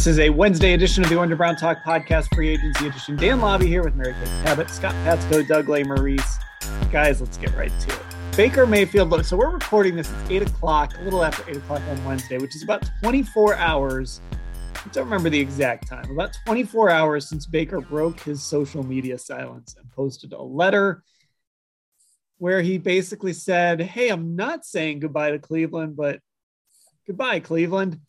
This is a Wednesday edition of the Orange Brown Talk podcast, free agency edition. Dan Labbe here with Mary Kay Cabot, Scott Patsko, Doug Lesmerises. Guys, let's get right to it. Baker Mayfield. So we're recording this at 8 o'clock, a little after 8 o'clock on Wednesday, which is about 24 hours. I don't remember the exact time. About 24 hours since Baker broke his social media silence and posted a letter where he basically said, Hey, I'm not saying goodbye to Cleveland, but goodbye, Cleveland.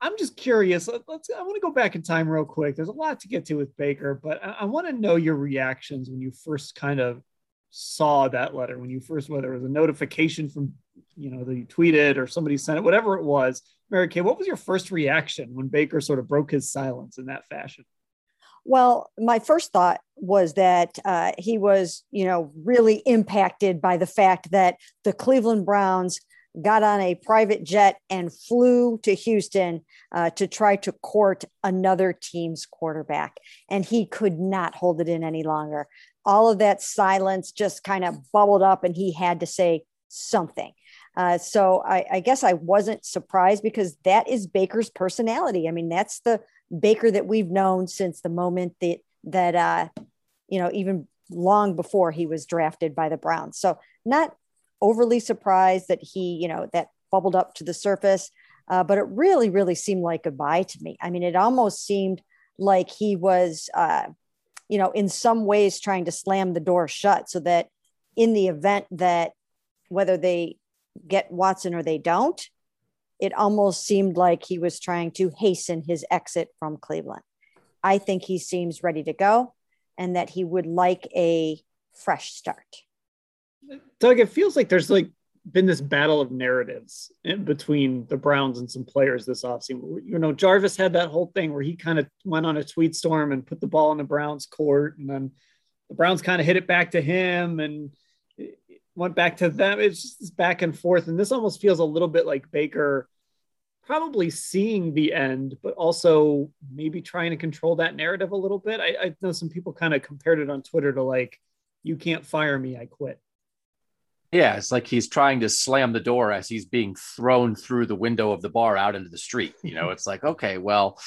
I'm just curious. Let, us I want to go back in time real quick. There's a lot to get to with Baker, but I, I want to know your reactions when you first kind of saw that letter. When you first, whether it was a notification from, you know, that you tweeted or somebody sent it, whatever it was. Mary Kay, what was your first reaction when Baker sort of broke his silence in that fashion? Well, my first thought was that uh, he was, you know, really impacted by the fact that the Cleveland Browns got on a private jet and flew to Houston uh, to try to court another team's quarterback. And he could not hold it in any longer. All of that silence just kind of bubbled up, and he had to say something. Uh, so I, I guess I wasn't surprised because that is Baker's personality. I mean, that's the Baker that we've known since the moment that that uh, you know even long before he was drafted by the Browns. So not overly surprised that he, you know, that bubbled up to the surface. Uh, but it really, really seemed like goodbye to me. I mean, it almost seemed like he was, uh, you know, in some ways trying to slam the door shut so that in the event that whether they get Watson or they don't, it almost seemed like he was trying to hasten his exit from Cleveland. I think he seems ready to go and that he would like a fresh start. Doug, it feels like there's like been this battle of narratives between the Browns and some players this offseason. You know, Jarvis had that whole thing where he kind of went on a tweet storm and put the ball in the Browns court, and then the Browns kind of hit it back to him and went back to them. It's just back and forth. And this almost feels a little bit like Baker probably seeing the end, but also maybe trying to control that narrative a little bit. I, I know some people kind of compared it on Twitter to like, you can't fire me, I quit. Yeah, it's like he's trying to slam the door as he's being thrown through the window of the bar out into the street. You know, it's like, okay, well,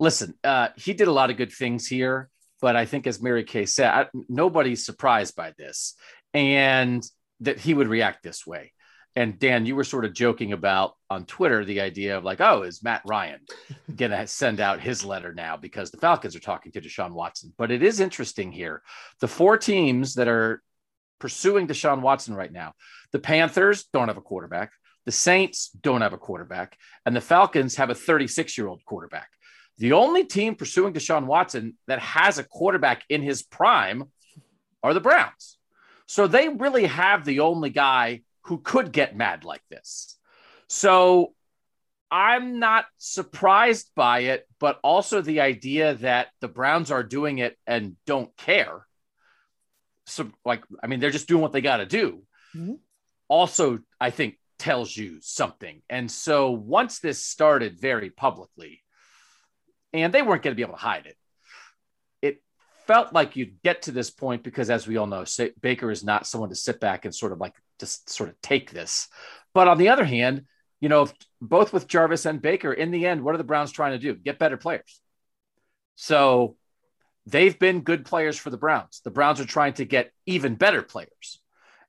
listen, uh, he did a lot of good things here, but I think, as Mary Kay said, I, nobody's surprised by this and that he would react this way. And Dan, you were sort of joking about on Twitter the idea of like, oh, is Matt Ryan going to send out his letter now because the Falcons are talking to Deshaun Watson? But it is interesting here. The four teams that are pursuing Deshaun Watson right now. The Panthers don't have a quarterback. The Saints don't have a quarterback. And the Falcons have a 36 year old quarterback. The only team pursuing Deshaun Watson that has a quarterback in his prime are the Browns. So they really have the only guy who could get mad like this. So I'm not surprised by it, but also the idea that the Browns are doing it and don't care so like I mean they're just doing what they got to do. Mm-hmm. Also, I think tells you something. And so once this started very publicly, and they weren't going to be able to hide it, it felt like you'd get to this point because, as we all know, Baker is not someone to sit back and sort of like just sort of take this. But on the other hand, you know, both with Jarvis and Baker, in the end, what are the Browns trying to do? Get better players. So they've been good players for the Browns. The Browns are trying to get even better players.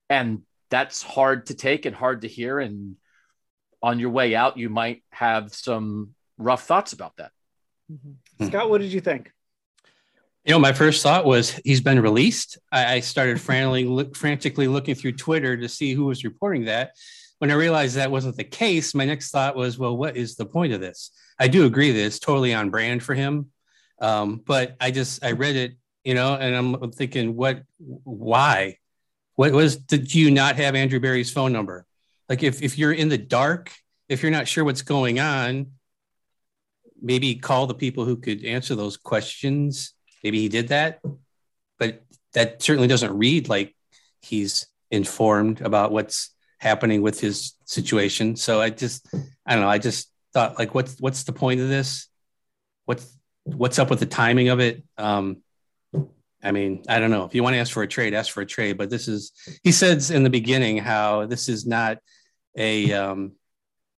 And that's hard to take and hard to hear. And on your way out, you might have some rough thoughts about that. Mm-hmm. Scott, what did you think? You know, my first thought was he's been released. I, started frantically, look, frantically looking through Twitter to see who was reporting that. When I realized that wasn't the case, my next thought was, well, what is the point of this? I do agree that it's totally on brand for him um, but I just I read it you know, and I'm thinking, what, why? What was, did you not have Andrew Berry's phone number? Like if, if you're in the dark, if you're not sure what's going on, maybe call the people who could answer those questions. Maybe he did that, but that certainly doesn't read like he's informed about what's happening with his situation. So I just, I don't know. I just thought like, what's, what's the point of this? What's, what's up with the timing of it? Um, I mean, I don't know. If you want to ask for a trade, ask for a trade. But this is, he says in the beginning how this is not a, um,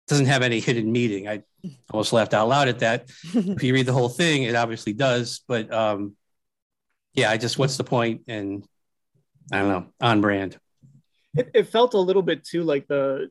doesn't have any hidden meaning. I almost laughed out loud at that. if you read the whole thing, it obviously does. But um, yeah, I just, what's the point? And I don't know, on brand. It, it felt a little bit too like the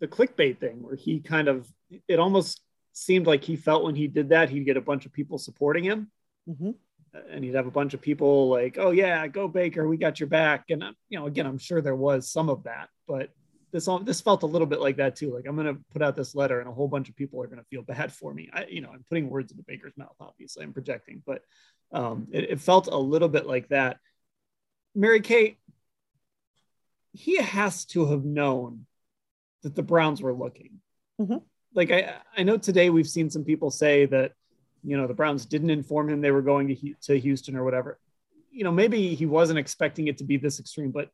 the clickbait thing, where he kind of, it almost seemed like he felt when he did that, he'd get a bunch of people supporting him. Mm-hmm and he'd have a bunch of people like, "Oh yeah, go Baker, we got your back." And you know, again, I'm sure there was some of that, but this all this felt a little bit like that too. Like I'm going to put out this letter, and a whole bunch of people are going to feel bad for me. I, you know, I'm putting words into Baker's mouth. Obviously, I'm projecting, but um, it, it felt a little bit like that. Mary Kay, he has to have known that the Browns were looking. Mm-hmm. Like I, I know today we've seen some people say that you know the Browns didn't inform him they were going to to Houston or whatever. You know, maybe he wasn't expecting it to be this extreme, but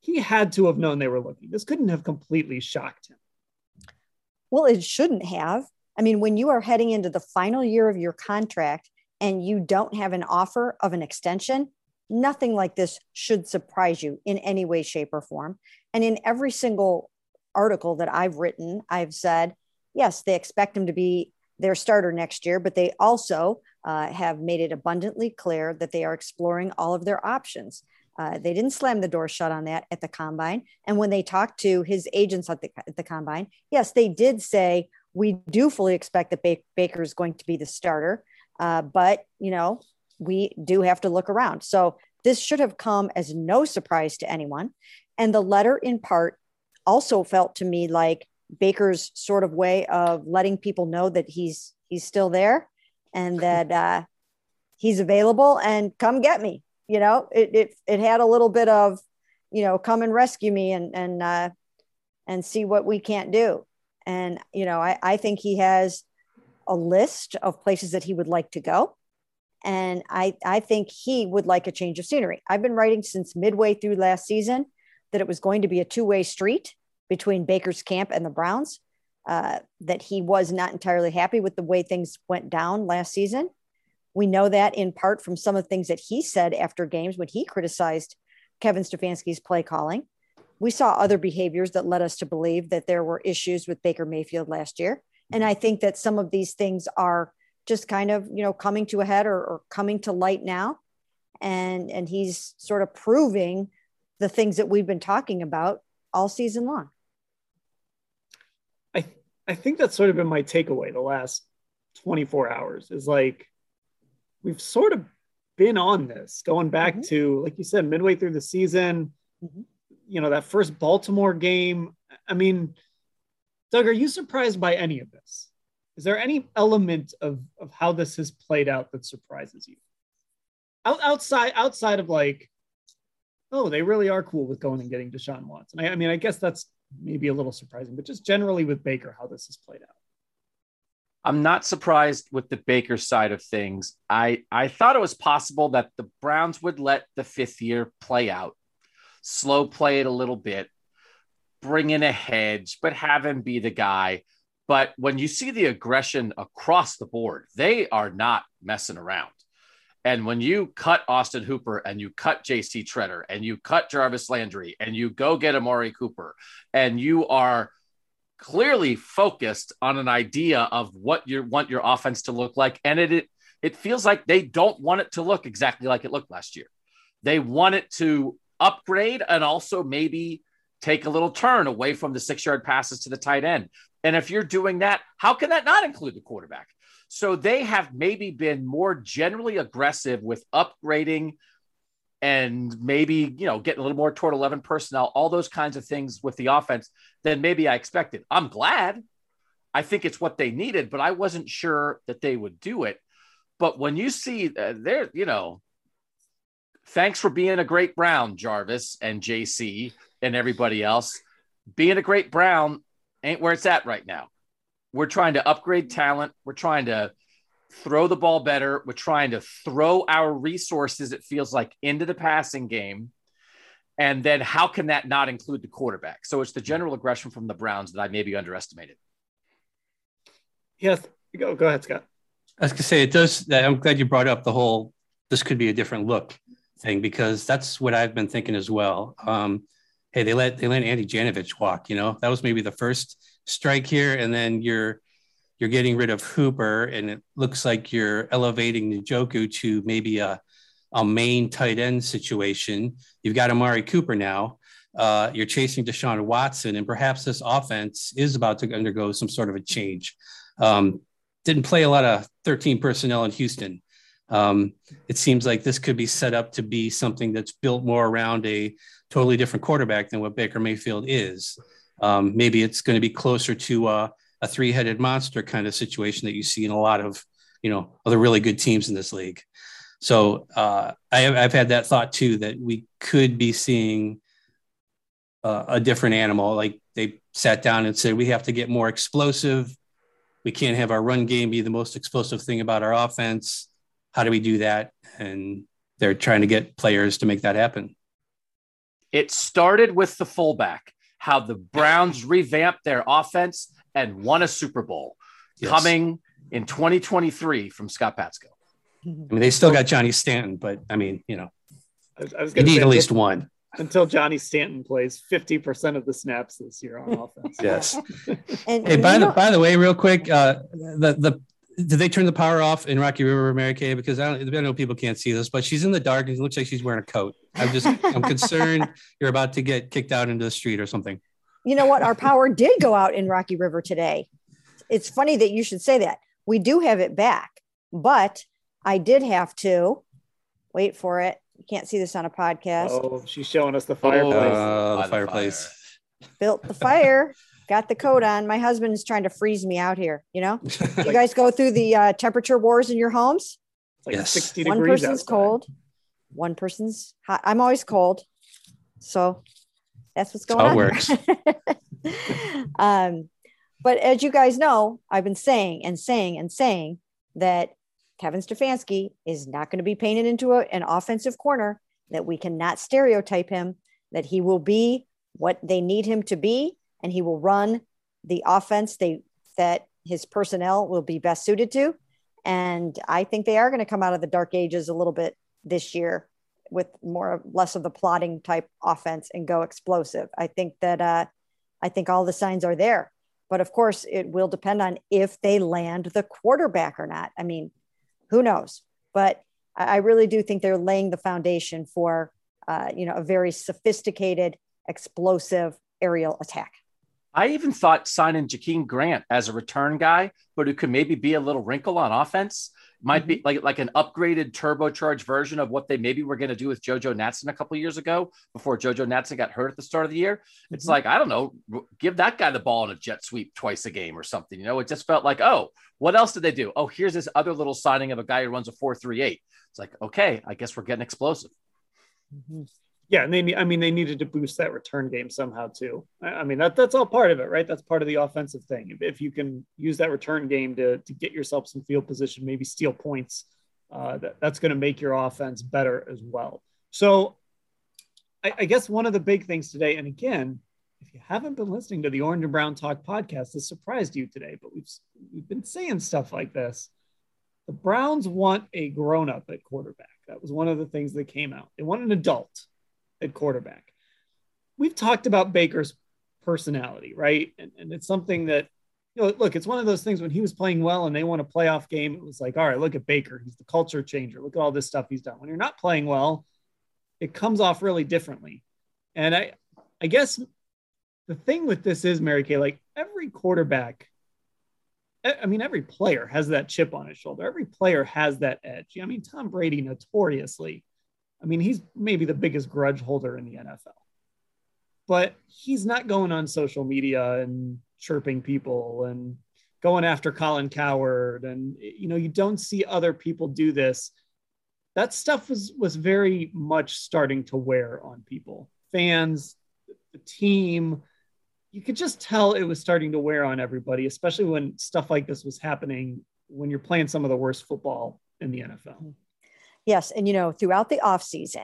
he had to have known they were looking. This couldn't have completely shocked him. Well, it shouldn't have. I mean, when you are heading into the final year of your contract and you don't have an offer of an extension, nothing like this should surprise you in any way, shape, or form. And in every single article that I've written, I've said, yes, they expect him to be their starter next year, but they also uh, have made it abundantly clear that they are exploring all of their options. Uh, they didn't slam the door shut on that at the combine. And when they talked to his agents at the, at the combine, yes, they did say, we do fully expect that Baker is going to be the starter. Uh, but, you know, we do have to look around. So this should have come as no surprise to anyone. And the letter, in part, also felt to me like Baker's sort of way of letting people know that he's he's still there and that uh, he's available and come get me. You know, it, it it had a little bit of, you know, come and rescue me and and uh, and see what we can't do. And you know, I, I think he has a list of places that he would like to go. And I, I think he would like a change of scenery. I've been writing since midway through last season that it was going to be a two way street between Baker's camp and the Browns. Uh, that he was not entirely happy with the way things went down last season. We know that in part from some of the things that he said after games when he criticized Kevin Stefanski's play calling. We saw other behaviors that led us to believe that there were issues with Baker Mayfield last year. And I think that some of these things are just kind of, you know, coming to a head or, or coming to light now. And, and he's sort of proving the things that we've been talking about all season long. I think that's sort of been my takeaway the last 24 hours is like we've sort of been on this going back mm-hmm. to like you said midway through the season mm-hmm. you know that first baltimore game i mean doug are you surprised by any of this is there any element of of how this has played out that surprises you out, outside outside of like oh they really are cool with going and getting deshaun watson I, I mean i guess that's maybe a little surprising, but just generally with Baker, how this has played out. I'm not surprised with the Baker side of things. I, I thought it was possible that the Browns would let the fifth year play out, slow play it a little bit, bring in a hedge, but have him be the guy. But when you see the aggression across the board, they are not messing around. And when you cut Austin Hooper and you cut JC Tretter and you cut Jarvis Landry and you go get Amari Cooper and you are clearly focused on an idea of what you want your offense to look like, and it, it it feels like they don't want it to look exactly like it looked last year. They want it to upgrade and also maybe take a little turn away from the six yard passes to the tight end. And if you're doing that, how can that not include the quarterback? So they have maybe been more generally aggressive with upgrading and maybe, you know, getting a little more toward 11 personnel, all those kinds of things with the offense than maybe I expected. I'm glad. I think it's what they needed, but I wasn't sure that they would do it. But when you see uh, they're, you know, thanks for being a great Brown, Jarvis and JC and everybody else. Being a great Brown ain't where it's at right now. We're trying to upgrade talent. We're trying to throw the ball better. We're trying to throw our resources, it feels like, into the passing game. And then how can that not include the quarterback? So it's the general aggression from the Browns that I maybe underestimated. Yes. Go, go ahead, Scott. I was going to say, it does. I'm glad you brought up the whole this could be a different look thing because that's what I've been thinking as well. Um, hey, they let they let Andy Janovich walk. You know, that was maybe the first strike here, and then you're you're getting rid of Hooper, and it looks like you're elevating Njoku to maybe a a main tight end situation. You've got Amari Cooper now. Uh, you're chasing Deshaun Watson, and perhaps this offense is about to undergo some sort of a change. Um, didn't play a lot of 13 personnel in Houston. Um, it seems like this could be set up to be something that's built more around a totally different quarterback than what Baker Mayfield is. Um, maybe it's going to be closer to a, a three-headed monster kind of situation that you see in a lot of, you know, other really good teams in this league. So uh, I have, I've had that thought too that we could be seeing uh, a different animal. Like they sat down and said, we have to get more explosive. We can't have our run game be the most explosive thing about our offense. How do we do that? And they're trying to get players to make that happen. It started with the fullback, how the Browns revamped their offense and won a Super Bowl yes. coming in 2023 from Scott Patsko. I mean, they still got Johnny Stanton, but I mean, you know, I was, I was they need at least one until Johnny Stanton plays 50% of the snaps this year on offense. yes. and, hey, by the by the way, real quick, uh, the the did they turn the power off in Rocky River, Mary Kay? Because I, don't, I know people can't see this, but she's in the dark and it looks like she's wearing a coat. I'm just I'm concerned you're about to get kicked out into the street or something. You know what? Our power did go out in Rocky River today. It's funny that you should say that. We do have it back, but I did have to wait for it. You can't see this on a podcast. Oh, she's showing us the fireplace. Uh, the fireplace. Built the fire got the coat on. My husband's trying to freeze me out here. You know, you guys go through the uh, temperature wars in your homes. Like yes. One person's outside. cold, one person's hot. I'm always cold, so that's what's going on. works. um, but as you guys know, I've been saying and saying and saying that Kevin Stefanski is not going to be painted into a, an offensive corner. That we cannot stereotype him. That he will be what they need him to be and he will run the offense they that his personnel will be best suited to. And I think they are going to come out of the dark ages a little bit this year with more less of the plotting type offense and go explosive. I think that uh, I think all the signs are there. But of course, it will depend on if they land the quarterback or not. I mean, who knows? But I really do think they're laying the foundation for uh, you know a very sophisticated, explosive aerial attack. I even thought signing Jakeem Grant as a return guy, but who could maybe be a little wrinkle on offense. Might mm-hmm. be like like an upgraded turbocharged version of what they maybe were going to do with JoJo Natson a couple years ago before JoJo Natson got hurt at the start of the year. It's mm-hmm. like I don't know, give that guy the ball in a jet sweep twice a game or something. You know, it just felt like oh, what else did they do? Oh, here's this other little signing of a guy who runs a four three eight. It's like okay, I guess we're getting explosive. Mm-hmm yeah, and they I mean they needed to boost that return game somehow too. I mean that that's all part of it, right? That's part of the offensive thing. If, if you can use that return game to to get yourself some field position, maybe steal points, uh, that, that's going to make your offense better as well. So, I, I guess one of the big things today, and again, if you haven't been listening to the Orange and Brown Talk podcast, this surprised you today, but we've we've been saying stuff like this. The Browns want a grown up at quarterback. That was one of the things that came out. They want an adult at quarterback. We've talked about Baker's personality, right? And, and it's something that, you know, look, it's one of those things when he was playing well and they won a playoff game, it was like, all right, look at Baker. He's the culture changer. Look at all this stuff he's done. When you're not playing well, it comes off really differently. And I, I guess the thing with this is, Mary Kay, like every quarterback, I mean, every player has that chip on his shoulder. Every player has that edge. I mean, Tom Brady notoriously I mean, he's maybe the biggest grudge holder in the NFL, but he's not going on social media and chirping people and going after Colin Cowherd. And, you know, you don't see other people do this. that stuff was was very much starting to wear on people, fans, the team. You could just tell it was starting to wear on everybody, especially when stuff like this was happening when you're playing some of the worst football in the NFL. Yes, and you know, throughout the off season,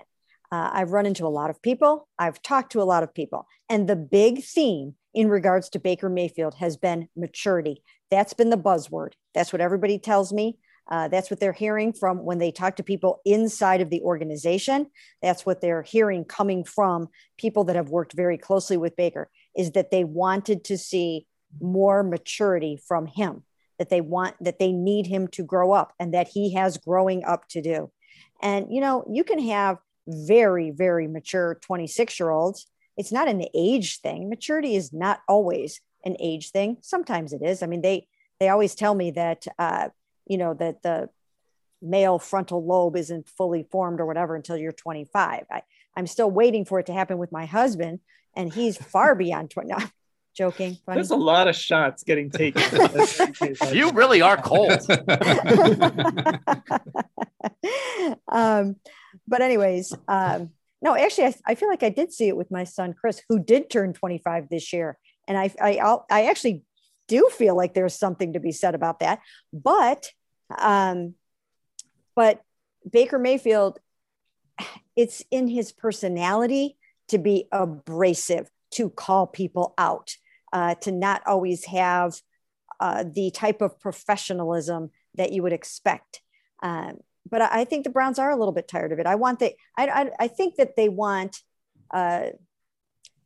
uh, I've run into a lot of people. I've talked to a lot of people, and the big theme in regards to Baker Mayfield has been maturity. That's been the buzzword. That's what everybody tells me. Uh, that's what they're hearing from when they talk to people inside of the organization. That's what they're hearing coming from people that have worked very closely with Baker is that they wanted to see more maturity from him, that they want, that they need him to grow up and that he has growing up to do. And, you know, you can have very, very mature 26 year olds it's not an age thing. Maturity is not always an age thing. Sometimes it is. I mean, they they always tell me that uh, you know that the male frontal lobe isn't fully formed or whatever until you're 25. I, I'm still waiting for it to happen with my husband, and he's far beyond 20. No, joking. Funny. There's a lot of shots getting taken. you really are cold. um, but anyways, um, no, actually, I, I feel like I did see it with my son Chris, who did turn 25 this year, and I I I actually do feel like there's something to be said about that. But um, but Baker Mayfield, it's in his personality to be abrasive, to call people out, uh, to not always have uh, the type of professionalism that you would expect. Um, but I think the Browns are a little bit tired of it. I want they, I, I, I think that they want, uh,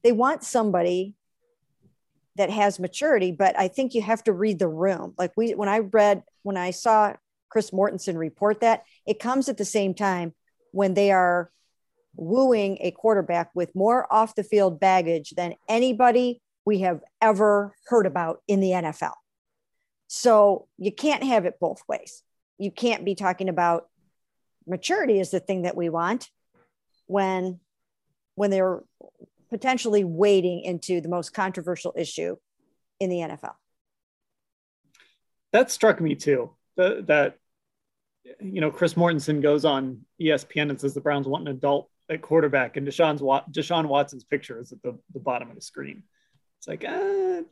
they want somebody that has maturity, but I think you have to read the room. Like we, when I read, when I saw Chris Mortensen report that, it comes at the same time when they are wooing a quarterback with more off the field baggage than anybody we have ever heard about in the NFL. So you can't have it both ways you can't be talking about maturity is the thing that we want when when they're potentially wading into the most controversial issue in the NFL. That struck me too. The, that you know, Chris Mortensen goes on ESPN and says the Browns want an adult at quarterback, and Deshaun's Deshaun Watson's picture is at the, the bottom of the screen. It's like, uh,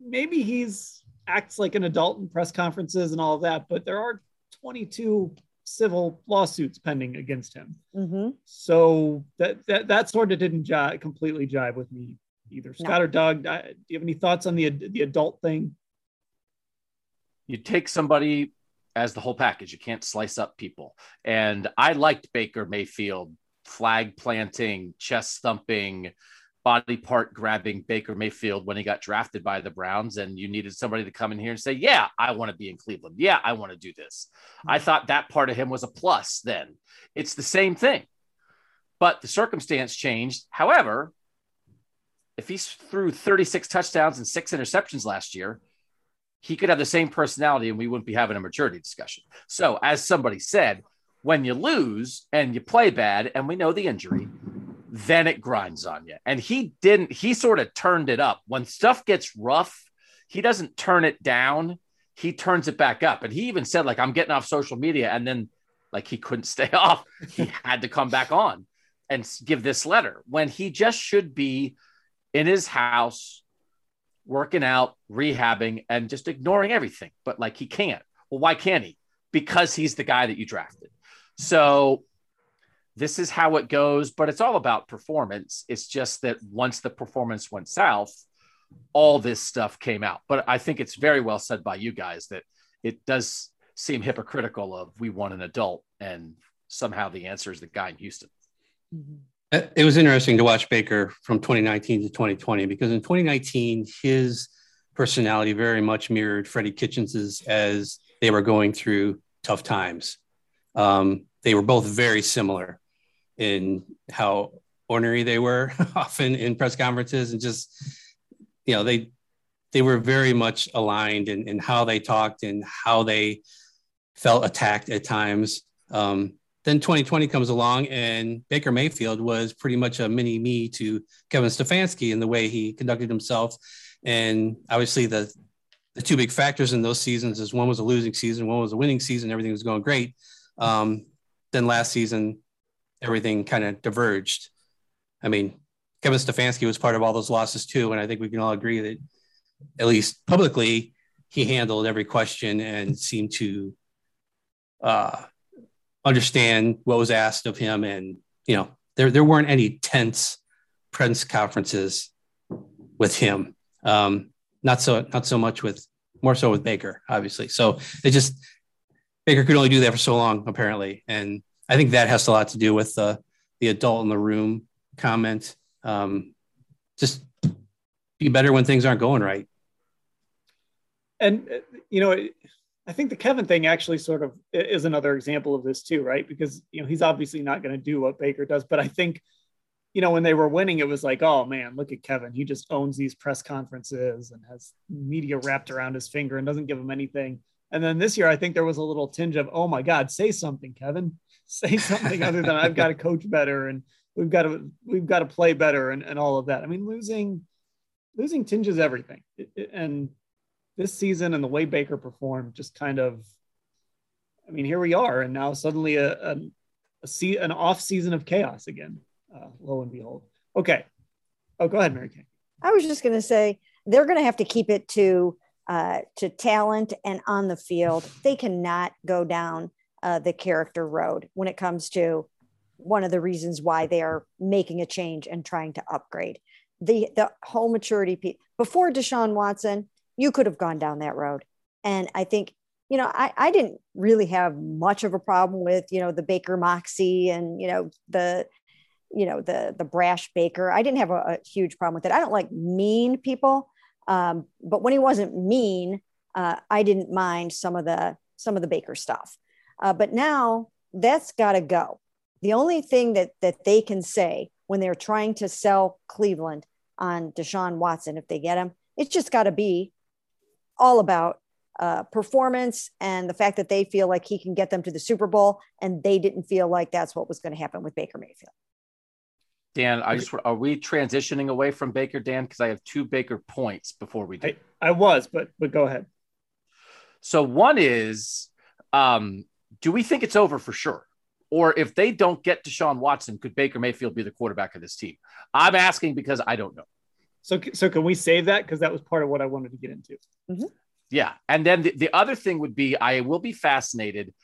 maybe he's acts like an adult in press conferences and all of that, but there are 22 civil lawsuits pending against him. Mm-hmm. So that, that that sort of didn't jive, completely jive with me either. Scott no. or Doug, do you have any thoughts on the the adult thing? You take somebody as the whole package. You can't slice up people. And I liked Baker Mayfield flag planting, chest thumping, body part grabbing Baker Mayfield when he got drafted by the Browns, and you needed somebody to come in here and say, Yeah, I want to be in Cleveland. Yeah, I want to do this. I hmm. thought that part of him was a plus then. It's the same thing, but the circumstance changed. However, if he threw 36 touchdowns and six interceptions last year, he could have the same personality and we wouldn't be having a maturity discussion. So, as somebody said, when you lose and you play bad, and we know the injury, then it grinds on you. And he didn't, he sort of turned it up. When stuff gets rough, he doesn't turn it down, he turns it back up. And he even said, like, I'm getting off social media. And then, like, he couldn't stay off. He had to come back on and give this letter when he just should be in his house working out, rehabbing, and just ignoring everything. But like, he can't. Well, why can't he? Because he's the guy that you drafted. So this is how it goes, but it's all about performance. It's just that once the performance went south, all this stuff came out. But I think it's very well said by you guys that it does seem hypocritical of we want an adult and somehow the answer is the guy in Houston. It was interesting to watch Baker from 2019 to 2020 because in 2019 his personality very much mirrored Freddie Kitchens's as they were going through tough times. Um, they were both very similar in how ornery they were often in press conferences and just you know they they were very much aligned in, in how they talked and how they felt attacked at times. Um, then 2020 comes along and baker mayfield was pretty much a mini me to kevin stefanski in the way he conducted himself. And obviously the the two big factors in those seasons is one was a losing season one was a winning season everything was going great. Um, then last season, everything kind of diverged. I mean, Kevin Stefanski was part of all those losses too, and I think we can all agree that, at least publicly, he handled every question and seemed to uh, understand what was asked of him. And you know, there there weren't any tense press conferences with him. Um, not so not so much with more so with Baker, obviously. So it just Baker could only do that for so long, apparently, and I think that has a lot to do with the the adult in the room comment. Um, just be better when things aren't going right. And you know, I think the Kevin thing actually sort of is another example of this too, right? Because you know he's obviously not going to do what Baker does, but I think you know, when they were winning, it was like, oh man, look at Kevin. He just owns these press conferences and has media wrapped around his finger and doesn't give him anything. And then this year, I think there was a little tinge of, oh my God, say something, Kevin. Say something other than I've got to coach better and we've got to we've got to play better and, and all of that. I mean, losing losing tinges everything. and this season and the way Baker performed just kind of I mean, here we are, and now suddenly a, a, a an off season of chaos again uh, lo and behold. Okay. Oh, go ahead, Mary Kay. I was just going to say they're going to have to keep it to uh, to talent and on the field. They cannot go down uh, the character road when it comes to one of the reasons why they are making a change and trying to upgrade. The the whole maturity piece. Before Deshaun Watson, you could have gone down that road, and I think you know I, I didn't really have much of a problem with you know the Baker Moxie and you know the you know the the brash baker. I didn't have a, a huge problem with it. I don't like mean people um, but when he wasn't mean uh, i didn't mind some of the some of the baker stuff uh, but now that's got to go the only thing that that they can say when they're trying to sell cleveland on deshaun watson if they get him it's just got to be all about uh, performance and the fact that they feel like he can get them to the super bowl and they didn't feel like that's what was going to happen with baker mayfield Dan, I just are we transitioning away from Baker, Dan? Because I have two Baker points before we do. I, I, was, but but go ahead. So one is, um, do we think it's over for sure? Or if they don't get Deshaun Watson, could Baker Mayfield be the quarterback of this team? I'm asking because I don't know. So so can we save that? Because that was part of what I wanted to get into. Mm-hmm. Yeah, and then the, the other thing would be I will be fascinated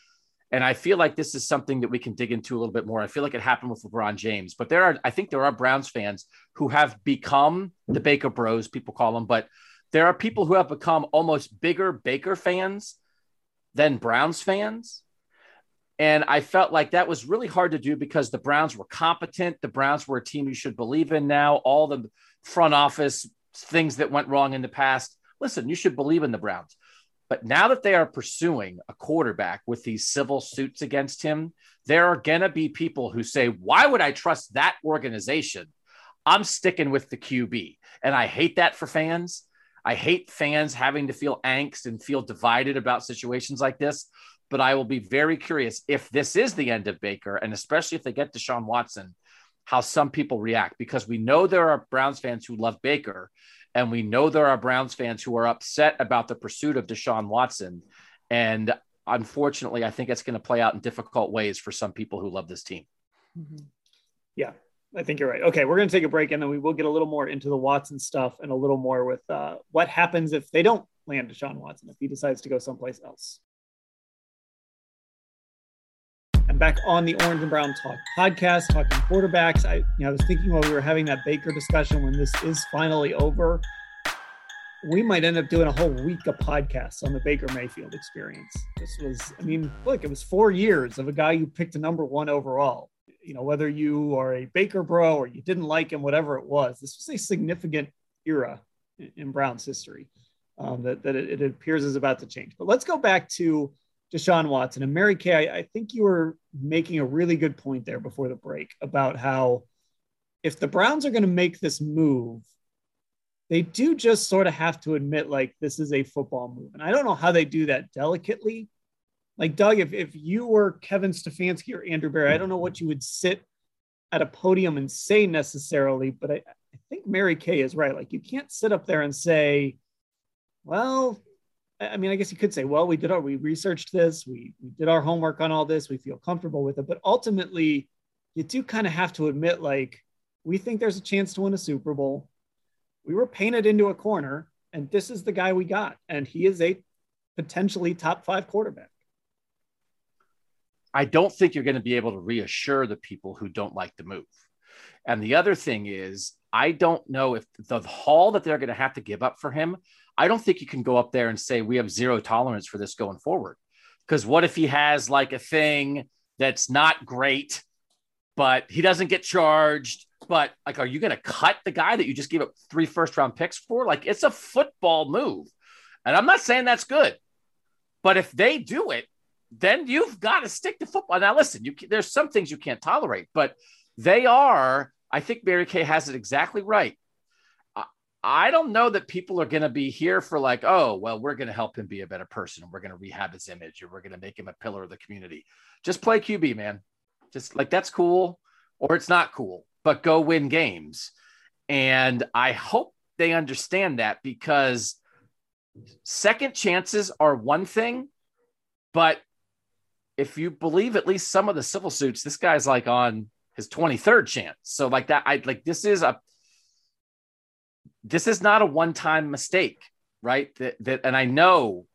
and I feel like this is something that we can dig into a little bit more. I feel like it happened with LeBron James, but there are, I think there are Browns fans who have become the Baker Bros, people call them, but there are people who have become almost bigger Baker fans than Browns fans. And I felt like that was really hard to do because the Browns were competent. The Browns were a team you should believe in now. All the front office things that went wrong in the past. Listen, you should believe in the Browns. But now that they are pursuing a quarterback with these civil suits against him, there are going to be people who say, Why would I trust that organization? I'm sticking with the QB. And I hate that for fans. I hate fans having to feel angst and feel divided about situations like this. But I will be very curious if this is the end of Baker, and especially if they get Deshaun Watson, how some people react because we know there are Browns fans who love Baker and we know there are Browns fans who are upset about the pursuit of Deshaun Watson. And unfortunately, I think it's going to play out in difficult ways for some people who love this team. Mm-hmm. Yeah, I think you're right. Okay, we're going to take a break and then we will get a little more into the Watson stuff and a little more with uh, what happens if they don't land Deshaun Watson, if he decides to go someplace else. Back on the Orange and Brown Talk podcast, talking quarterbacks. I, you know, I was thinking while we were having that Baker discussion when this is finally over, we might end up doing a whole week of podcasts on the Baker Mayfield experience. This was, I mean, look, it was four years of a guy you picked a number one overall. You know, whether you are a Baker bro or you didn't like him, whatever it was, this was a significant era in Brown's history um, that, that it, it appears is about to change. But let's go back to Deshaun Watson. And Mary Kay, I, I think you were making a really good point there before the break about how if the Browns are going to make this move, they do just sort of have to admit like this is a football move. And I don't know how they do that delicately. Like Doug, if, if you were Kevin Stefanski or Andrew Berry, I don't know what you would sit at a podium and say necessarily, but I, I think Mary Kay is right. Like you can't sit up there and say, well, I mean, I guess you could say, well, we did our, we researched this, we, we did our homework on all this, we feel comfortable with it. But ultimately, you do kind of have to admit, like, we think there's a chance to win a Super Bowl. We were painted into a corner, and this is the guy we got. And he is a potentially top five quarterback. I don't think you're going to be able to reassure the people who don't like the move. And the other thing is, I don't know if the haul that they're going to have to give up for him, I don't think you can go up there and say, we have zero tolerance for this going forward. Because what if he has like a thing that's not great, but he doesn't get charged? But like, are you going to cut the guy that you just gave up three first round picks for? Like, it's a football move. And I'm not saying that's good, but if they do it, then you've got to stick to football. Now, listen, you, there's some things you can't tolerate, but they are, I think Mary Kay has it exactly right. I don't know that people are going to be here for like, oh, well, we're going to help him be a better person. We're going to rehab his image or we're going to make him a pillar of the community. Just play QB, man. Just like that's cool or it's not cool, but go win games. And I hope they understand that because second chances are one thing, but if you believe at least some of the civil suits, this guy's like on his 23rd chance. So like that, I like this is a this is not a one-time mistake, right? That that and I know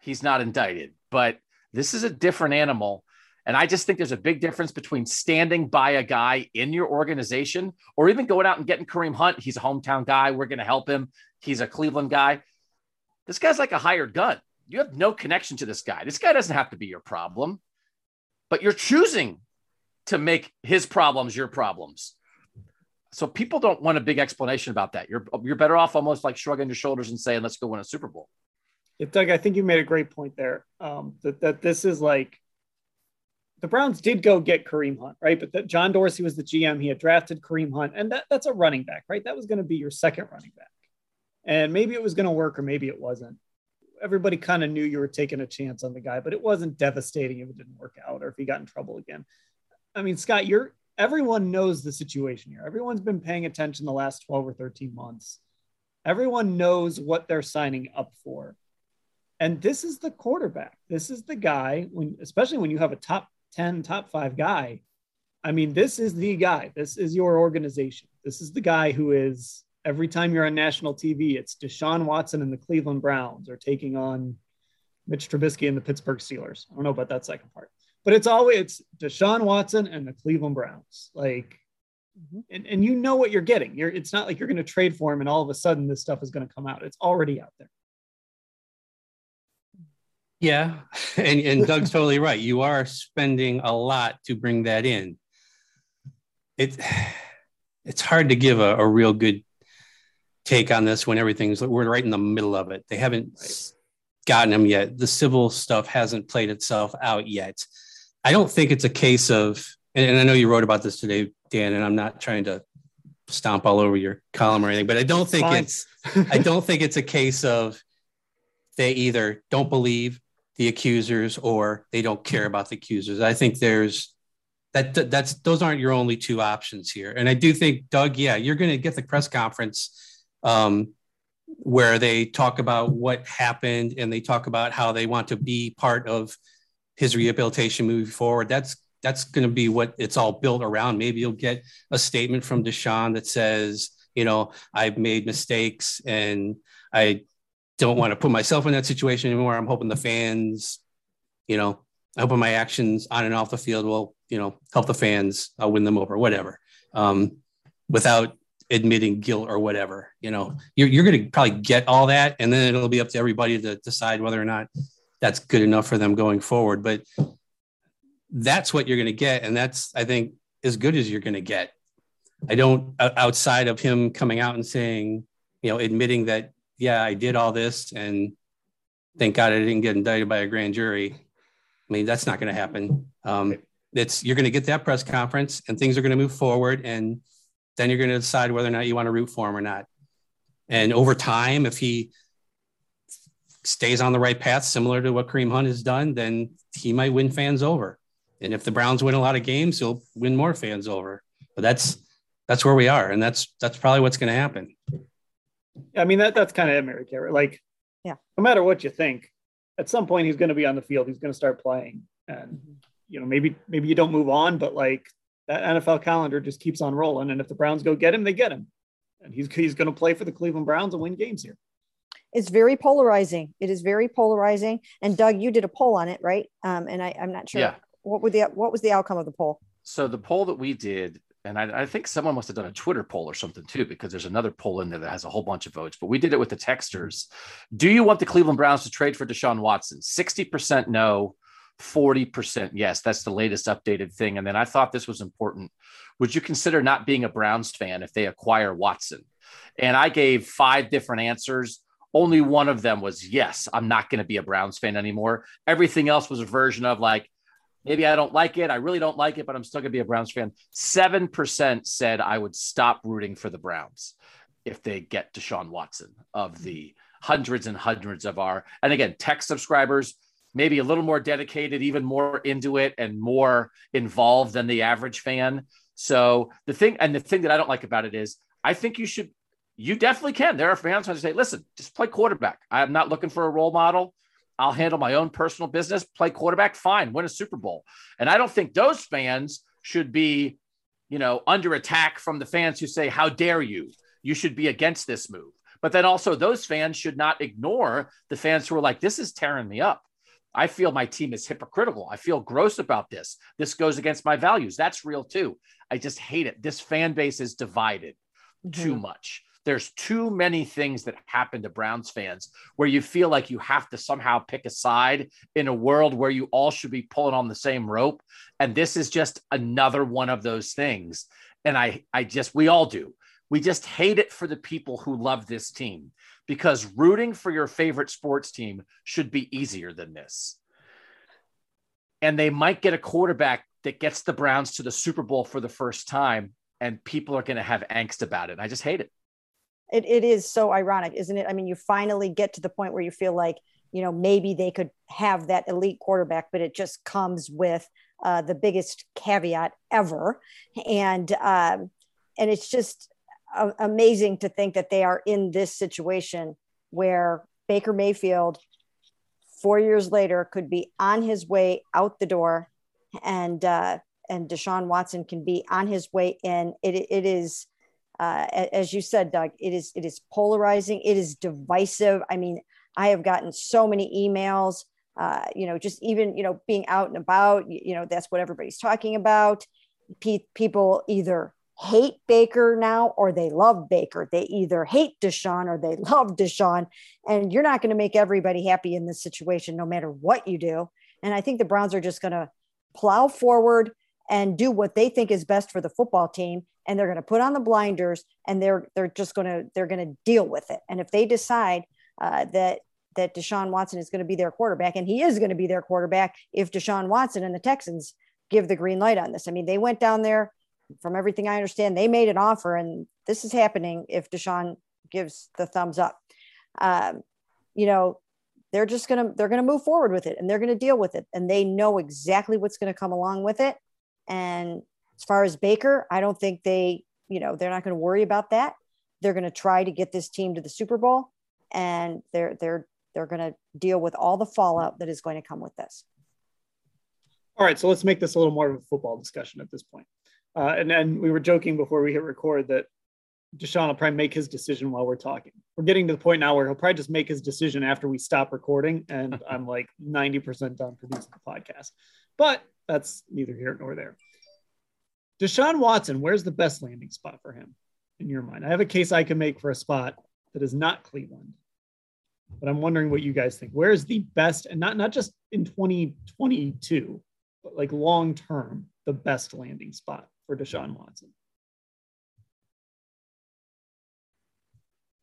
he's not indicted, but this is a different animal. And I just think there's a big difference between standing by a guy in your organization or even going out and getting Kareem Hunt. He's a hometown guy. We're going to help him. He's a Cleveland guy. This guy's like a hired gun. You have no connection to this guy. This guy doesn't have to be your problem, but you're choosing to make his problems your problems. So people don't want a big explanation about that. You're you're better off almost like shrugging your shoulders and saying, "Let's go win a Super Bowl." Yeah, Doug, I think you made a great point there. Um, that that this is like the Browns did go get Kareem Hunt, right? But that John Dorsey was the GM. He had drafted Kareem Hunt, and that, that's a running back, right? That was going to be your second running back. And maybe it was going to work, or maybe it wasn't. Everybody kind of knew you were taking a chance on the guy, but it wasn't devastating if it didn't work out or if he got in trouble again. I mean, Scott, you're everyone knows the situation here. Everyone's been paying attention the last 12 or 13 months. Everyone knows what they're signing up for. And this is the quarterback. This is the guy when especially when you have a top 10, top 5 guy. I mean, this is the guy. This is your organization. This is the guy who is every time you're on national TV, it's Deshaun Watson and the Cleveland Browns are taking on Mitch Trubisky and the Pittsburgh Steelers. I don't know about that second part but it's always it's Deshaun Watson and the Cleveland Browns. Like, mm-hmm. and, and you know what you're getting. You're it's not like you're going to trade for him and all of a sudden this stuff is going to come out. It's already out there. Yeah, and and Doug's totally right. You are spending a lot to bring that in. It it's hard to give a, a real good take on this when everything's we're right in the middle of it. They haven't gotten them yet. The civil stuff hasn't played itself out yet. I don't think it's a case of, and I know you wrote about this today, Dan, and I'm not trying to stomp all over your column or anything, but I don't think Fine. it's, I don't think it's a case of they either don't believe the accusers or they don't care about the accusers. I think there's that that's those aren't your only two options here. And I do think Doug, yeah, you're going to get the press conference um, where they talk about what happened and they talk about how they want to be part of his rehabilitation moving forward. That's that's going to be what it's all built around. Maybe you'll get a statement from Deshaun that says, you know, I've made mistakes and I don't want to put myself in that situation anymore. I'm hoping the fans, you know, I hope my actions on and off the field will, you know, help the fans. I'll win them over, whatever. Um, without admitting guilt or whatever, you know, you're, you're going to probably get all that. And then it'll be up to everybody to decide whether or not that's good enough for them going forward. But that's what you're going to get. And that's, I think, as good as you're going to get. I don't, outside of him coming out and saying, you know, admitting that, yeah, I did all this and thank God I didn't get indicted by a grand jury. I mean, that's not going to happen. Um, it's you're going to get that press conference and things are going to move forward and then you're going to decide whether or not you want to root for him or not. And over time, if he stays on the right path, similar to what Kareem Hunt has done, then he might win fans over. And if the Browns win a lot of games, he'll win more fans over. But that's that's where we are, and that's that's probably what's going to happen. I mean that that's kind of it, Mary America. Like Yeah. No matter what you think, at some point he's going to be on the field. He's going to start playing, and mm-hmm. you know maybe maybe you don't move on, but like that NFL calendar just keeps on rolling. And if the Browns go get him, they get him, and he's he's going to play for the Cleveland Browns and win games here. It's very polarizing. It is very polarizing. And Doug, you did a poll on it, right? Um, and I, I'm not sure. Yeah. What would the what was the outcome of the poll? So the poll that we did and I, I, think someone must have done a Twitter poll or something too, because there's another poll in there that has a whole bunch of votes. But we did it with the texters. Do you want the Cleveland Browns to trade for Deshaun Watson? 60% no, 40% yes. That's the latest updated thing. And then I thought this was important. Would you consider not being a Browns fan if they acquire Watson? And I gave five different answers. Only one of them was yes, I'm not going to be a Browns fan anymore. Everything else was a version of like, Maybe I don't like it. I really don't like it, but I'm still going to be a Browns fan. 7% said I would stop rooting for the Browns if they get Deshaun Watson of the hundreds and hundreds of our, and again, tech subscribers, maybe a little more dedicated, even more into it and more involved than the average fan. So the thing, and the thing that I don't like about it is I think you should, you definitely can. There are fans who say, listen, just play quarterback. I'm not looking for a role model. I'll handle my own personal business, play quarterback, fine, win a Super Bowl. And I don't think those fans should be, you know, under attack from the fans who say, How dare you? You should be against this move. But then also, those fans should not ignore the fans who are like, This is tearing me up. I feel my team is hypocritical. I feel gross about this. This goes against my values. That's real too. I just hate it. This fan base is divided mm-hmm. too much there's too many things that happen to Browns fans where you feel like you have to somehow pick a side in a world where you all should be pulling on the same rope. And this is just another one of those things. And I, I just, we all do. We just hate it for the people who love this team because rooting for your favorite sports team should be easier than this. And they might get a quarterback that gets the Browns to the Super Bowl for the first time, and people are going to have angst about it. I just hate it it, it is so ironic isn't it? I mean you finally get to the point where you feel like you know maybe they could have that elite quarterback but it just comes with uh, the biggest caveat ever. And um, and it's just a- amazing to think that they are in this situation where baker mayfield four years later could be on his way out the door and uh, and deshaun watson can be on his way in. It, it is uh, as you said, Doug, it is it is polarizing. It is divisive. I mean, I have gotten so many emails. Uh, you know, just even you know being out and about. You, you know, that's what everybody's talking about. Pe- people either hate Baker now or they love Baker. They either hate Deshaun or they love Deshaun. And you're not going to make everybody happy in this situation, no matter what you do. And I think the Browns are just going to plow forward and do what they think is best for the football team and they're going to put on the blinders and they're they're just going to they're going to deal with it. And if they decide uh, that that Deshaun Watson is going to be their quarterback and he is going to be their quarterback if Deshaun Watson and the Texans give the green light on this I mean they went down there from everything I understand they made an offer and this is happening if Deshaun gives the thumbs up. Um, you know they're just going to they're going to move forward with it and they're going to deal with it and they know exactly what's going to come along with it and as far as Baker, I don't think they, you know, they're not going to worry about that. They're going to try to get this team to the Super Bowl, and they're they're they're going to deal with all the fallout that is going to come with this. All right, so let's make this a little more of a football discussion at this point. Uh, and then we were joking before we hit record that Deshaun will probably make his decision while we're talking. We're getting to the point now where he'll probably just make his decision after we stop recording, and I'm like 90% done producing the podcast. But that's neither here nor there. Deshaun Watson, where's the best landing spot for him in your mind? I have a case I can make for a spot that is not Cleveland, but I'm wondering what you guys think. Where is the best, and not not just in 2022, but like long term, the best landing spot for Deshaun Watson?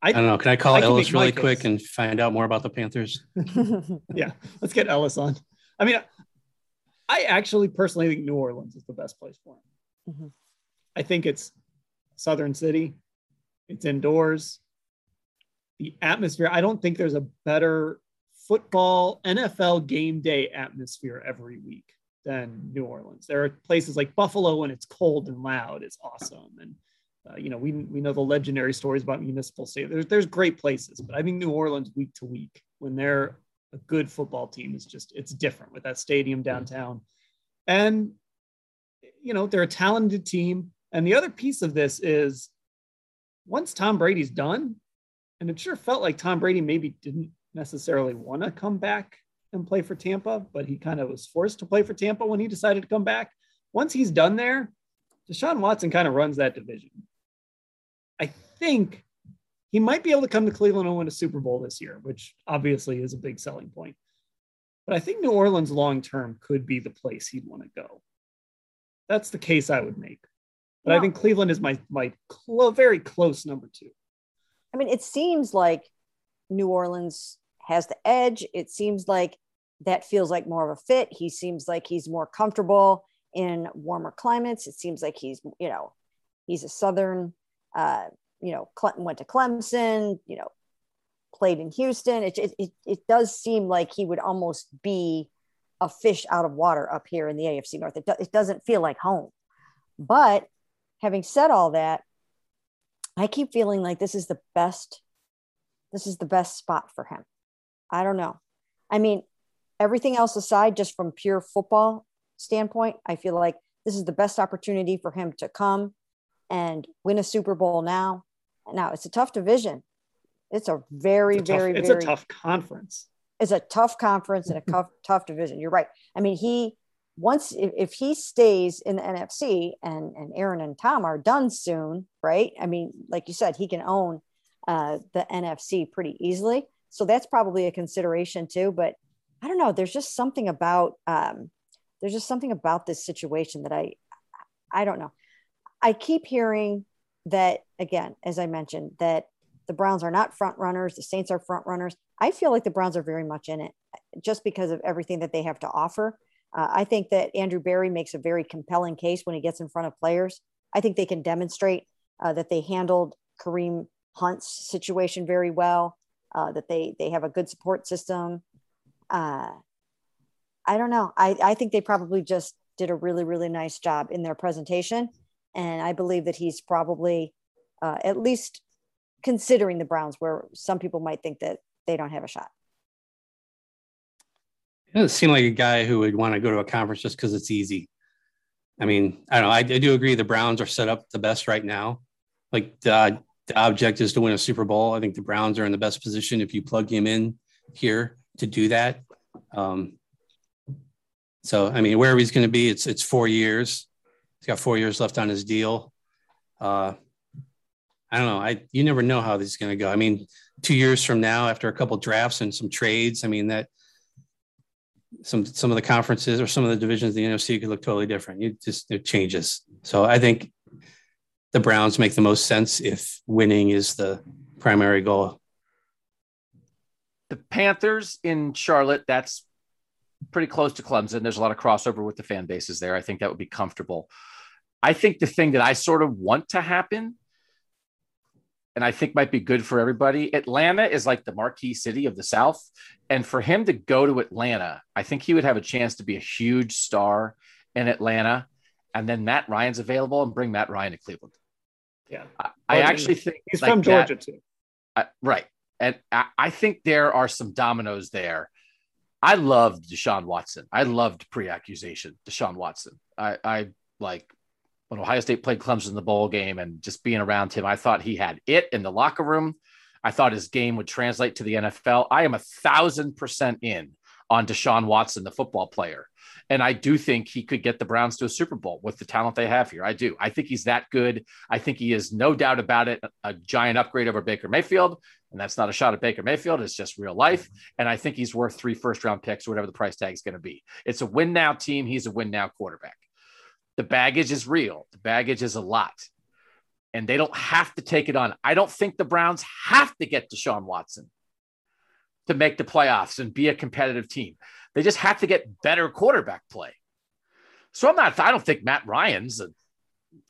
I, I, don't know. Can I call I Ellis really quick and find out more about the Panthers? yeah, let's get Ellis on. I mean, I actually personally think New Orleans is the best place for him. Mm-hmm. I think it's Southern City. It's indoors. The atmosphere, I don't think there's a better football NFL game day atmosphere every week than New Orleans. There are places like Buffalo when it's cold and loud, it's awesome. And Uh, you know, we we know the legendary stories about municipal state. There's there's great places, but I think New Orleans week to week when they're a good football team is just it's different with that stadium downtown, and you know they're a talented team. And the other piece of this is once Tom Brady's done, and it sure felt like Tom Brady maybe didn't necessarily want to come back and play for Tampa, but he kind of was forced to play for Tampa when he decided to come back. Once he's done there, Deshaun Watson kind of runs that division. I think he might be able to come to Cleveland and win a Super Bowl this year, which obviously is a big selling point. But I think New Orleans long term could be the place he'd want to go. That's the case I would make. But I think Cleveland is my my clo- very close number two. I mean, it seems like New Orleans has the edge. It seems like that feels like more of a fit. He seems like he's more comfortable in warmer climates. It seems like he's, you know, he's a Southern, uh, you know, Clinton went to Clemson, you know, played in Houston. It, it, it, it does seem like he would almost be a fish out of water up here in the AFC North. It, do, it doesn't feel like home. But having said all that, I keep feeling like this is the best, this is the best spot for him. I don't know. I mean, everything else aside, just from pure football standpoint, I feel like this is the best opportunity for him to come and win a Super Bowl now. Now it's a tough division. It's a very, it's a tough, very, it's very, a tough conference. It's a tough conference and a tough, tough division. You're right. I mean, he once if, if he stays in the NFC and and Aaron and Tom are done soon, right? I mean, like you said, he can own uh, the NFC pretty easily. So that's probably a consideration too. But I don't know. There's just something about um, there's just something about this situation that I I don't know. I keep hearing that again, as I mentioned, that the Browns are not front runners, the Saints are front runners. I feel like the Browns are very much in it just because of everything that they have to offer. Uh, I think that Andrew Berry makes a very compelling case when he gets in front of players. I think they can demonstrate uh, that they handled Kareem Hunt's situation very well, uh, that they they have a good support system. Uh, I don't know. I, I think they probably just did a really really nice job in their presentation, and I believe that he's probably uh, at least considering the Browns, where some people might think that they don't have a shot. It doesn't seem like a guy who would want to go to a conference just because it's easy. I mean, I don't know. I, I, do agree the Browns are set up the best right now. Like the, the object is to win a Super Bowl. I think the Browns are in the best position if you plug him in here to do that. Um, so, I mean, wherever he's going to be, it's it's four years. He's got four years left on his deal. Uh, I don't know. I you never know how this is going to go. I mean, two years from now, after a couple drafts and some trades, I mean that some some of the conferences or some of the divisions of the NFC could look totally different. It just it changes. So I think the Browns make the most sense if winning is the primary goal. The Panthers in Charlotte, that's pretty close to Clemson. There's a lot of crossover with the fan bases there. I think that would be comfortable. I think the thing that I sort of want to happen and I think might be good for everybody. Atlanta is like the marquee city of the South. And for him to go to Atlanta, I think he would have a chance to be a huge star in Atlanta. And then Matt Ryan's available and bring Matt Ryan to Cleveland. Yeah. I, I actually think he's like from Georgia that, too. Right. And I, I think there are some dominoes there. I loved Deshaun Watson. I loved pre-accusation Deshaun Watson. I, I like when Ohio State played Clemson in the bowl game and just being around him, I thought he had it in the locker room. I thought his game would translate to the NFL. I am a thousand percent in on Deshaun Watson, the football player. And I do think he could get the Browns to a Super Bowl with the talent they have here. I do. I think he's that good. I think he is no doubt about it, a giant upgrade over Baker Mayfield. And that's not a shot at Baker Mayfield. It's just real life. And I think he's worth three first round picks or whatever the price tag is going to be. It's a win now team. He's a win now quarterback the baggage is real. The baggage is a lot. And they don't have to take it on. I don't think the Browns have to get Deshaun Watson to make the playoffs and be a competitive team. They just have to get better quarterback play. So I'm not, I don't think Matt Ryan's a,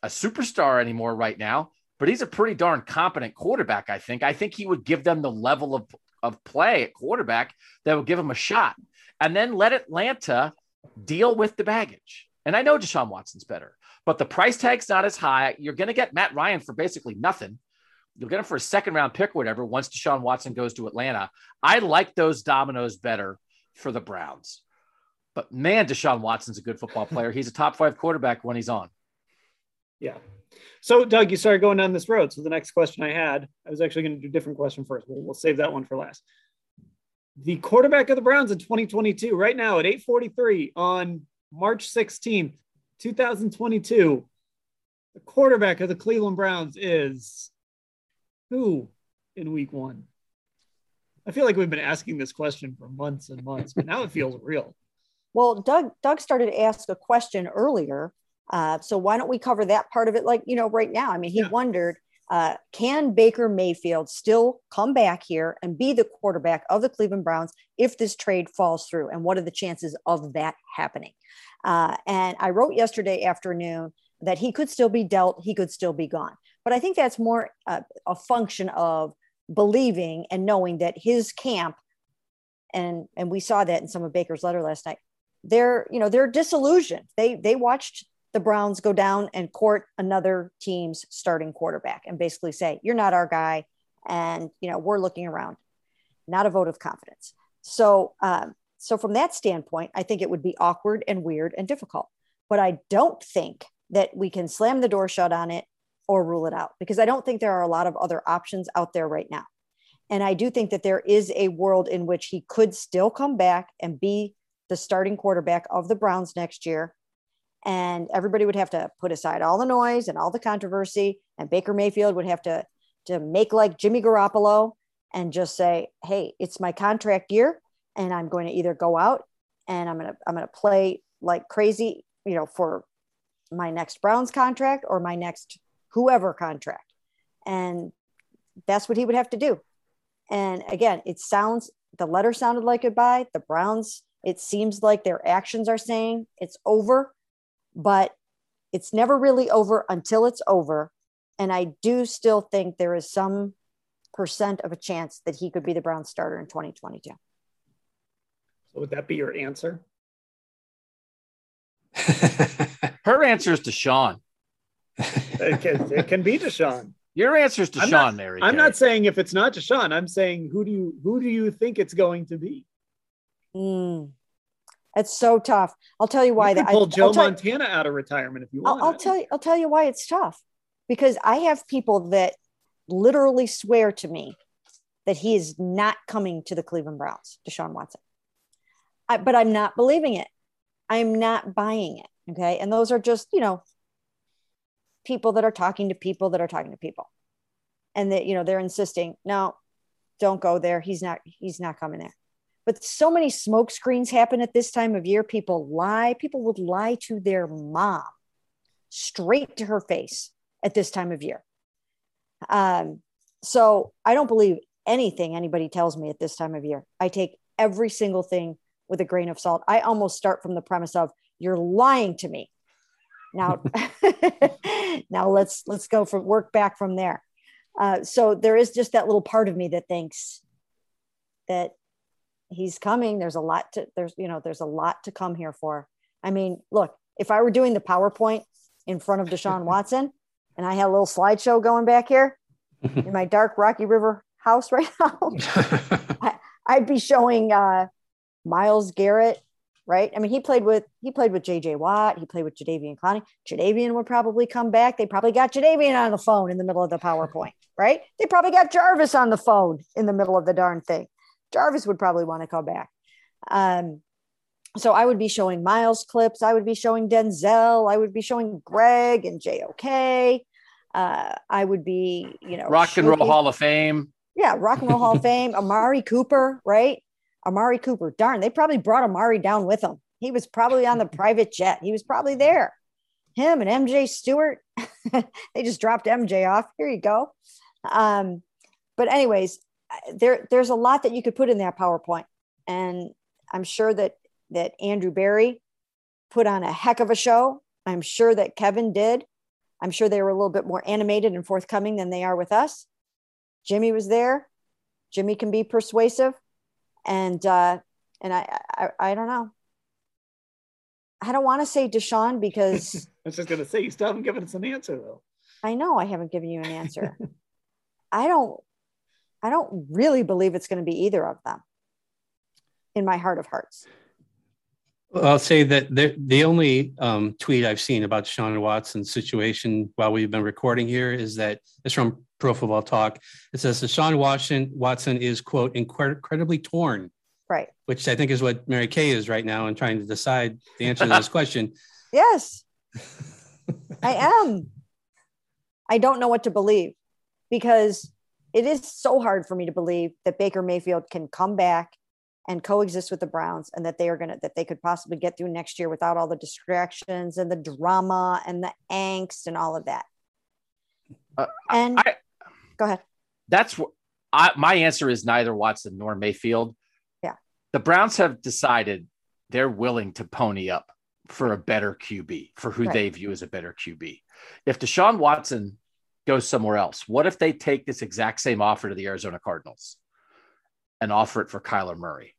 a superstar anymore right now, but he's a pretty darn competent quarterback, I think. I think he would give them the level of, of play at quarterback that would give him a shot. And then let Atlanta deal with the baggage. And I know Deshaun Watson's better, but the price tag's not as high. You're going to get Matt Ryan for basically nothing. You'll get him for a second round pick or whatever once Deshaun Watson goes to Atlanta. I like those dominoes better for the Browns. But man, Deshaun Watson's a good football player. He's a top five quarterback when he's on. Yeah. So, Doug, you started going down this road. So, the next question I had, I was actually going to do a different question first. We'll, we'll save that one for last. The quarterback of the Browns in 2022, right now at 8:43 on March 16th, 2022, the quarterback of the Cleveland Browns is who in Week One? I feel like we've been asking this question for months and months, but now it feels real. Well, Doug, Doug started to ask a question earlier uh, so why don't we cover that part of it like, you know, right now? I mean, he yeah. wondered, uh, can Baker Mayfield still come back here and be the quarterback of the Cleveland Browns if this trade falls through? And what are the chances of that happening? Uh, and I wrote yesterday afternoon that he could still be dealt, he could still be gone. But I think that's more uh, a function of believing and knowing that his camp, and and we saw that in some of Baker's letter last night. They're you know they're disillusioned. They they watched the Browns go down and court another team's starting quarterback and basically say, You're not our guy. And, you know, we're looking around, not a vote of confidence. So, um, so from that standpoint, I think it would be awkward and weird and difficult. But I don't think that we can slam the door shut on it or rule it out because I don't think there are a lot of other options out there right now. And I do think that there is a world in which he could still come back and be the starting quarterback of the Browns next year and everybody would have to put aside all the noise and all the controversy and baker mayfield would have to to make like jimmy garoppolo and just say hey it's my contract year and i'm going to either go out and i'm going to i'm going to play like crazy you know for my next browns contract or my next whoever contract. And that's what he would have to do. And again it sounds the letter sounded like goodbye. The browns it seems like their actions are saying it's over but it's never really over until it's over. And I do still think there is some percent of a chance that he could be the Brown starter in 2022. So would that be your answer? Her answer is Deshaun. it, can, it can be Deshaun. Your answer is Deshaun, not, Mary. I'm not saying if it's not Deshaun. I'm saying who do you who do you think it's going to be? Mm. It's so tough. I'll tell you why. You can pull I, Joe Montana you, out of retirement if you want. I'll, I'll tell you. I'll tell you why it's tough. Because I have people that literally swear to me that he is not coming to the Cleveland Browns, Deshaun Watson. I, but I'm not believing it. I'm not buying it. Okay, and those are just you know people that are talking to people that are talking to people, and that you know they're insisting, no, don't go there. He's not. He's not coming there but so many smoke screens happen at this time of year. People lie. People would lie to their mom straight to her face at this time of year. Um, so I don't believe anything anybody tells me at this time of year. I take every single thing with a grain of salt. I almost start from the premise of you're lying to me. Now, now let's let's go from work back from there. Uh, so there is just that little part of me that thinks that he's coming. There's a lot to there's you know there's a lot to come here for. I mean, look, if I were doing the PowerPoint in front of Deshaun Watson and I had a little slideshow going back here in my dark Rocky River house right now, I, would be showing uh, Myles Garrett, right? I mean, he played with he played with JJ Watt, he played with Jadeveon Clowney. Jadeveon would probably come back. They probably got Jadeveon on the phone in the middle of the PowerPoint, right? They probably got Jarvis on the phone in the middle of the darn thing. Jarvis would probably want to come back. Um, so I would be showing Myles clips. I would be showing Denzel. I would be showing Greg and JOK. Uh, I would be, you know, Rock and Roll Hall of Fame. Yeah, Rock and Roll Hall of Fame. Amari Cooper, right? Amari Cooper. Darn, they probably brought Amari down with them. He was probably on the private jet. He was probably there. Him and MJ Stewart. they just dropped MJ off. Here you go. Um, but anyways, there there's a lot that you could put in that PowerPoint, and I'm sure that that Andrew Berry put on a heck of a show. I'm sure that Kevin did. I'm sure they were a little bit more animated and forthcoming than they are with us. Jimmy was there. Jimmy can be persuasive, and uh, and I, I I don't know. I don't want to say Deshaun because I was just gonna say you still haven't given us an answer though. I know I haven't given you an answer. I don't I don't really believe it's going to be either of them in my heart of hearts. I'll say that the, the only um, tweet I've seen about Deshaun Watson's situation while we've been recording here is that it's from Pro Football Talk. It says Deshaun Watson, Watson is, quote, incredibly torn. Right. Which I think is what Mary Kay is right now and trying to decide the answer to this question. Yes, I am. I don't know what to believe because it is so hard for me to believe that Baker Mayfield can come back and coexist with the Browns and that they are going to that they could possibly get through next year without all the distractions and the drama and the angst and all of that. Uh, and I, go ahead. That's what I, my answer is neither Watson nor Mayfield. Yeah. The Browns have decided they're willing to pony up for a better QB, for who Right. they view as a better QB. If Deshaun Watson goes somewhere else, what if they take this exact same offer to the Arizona Cardinals and offer it for Kyler Murray?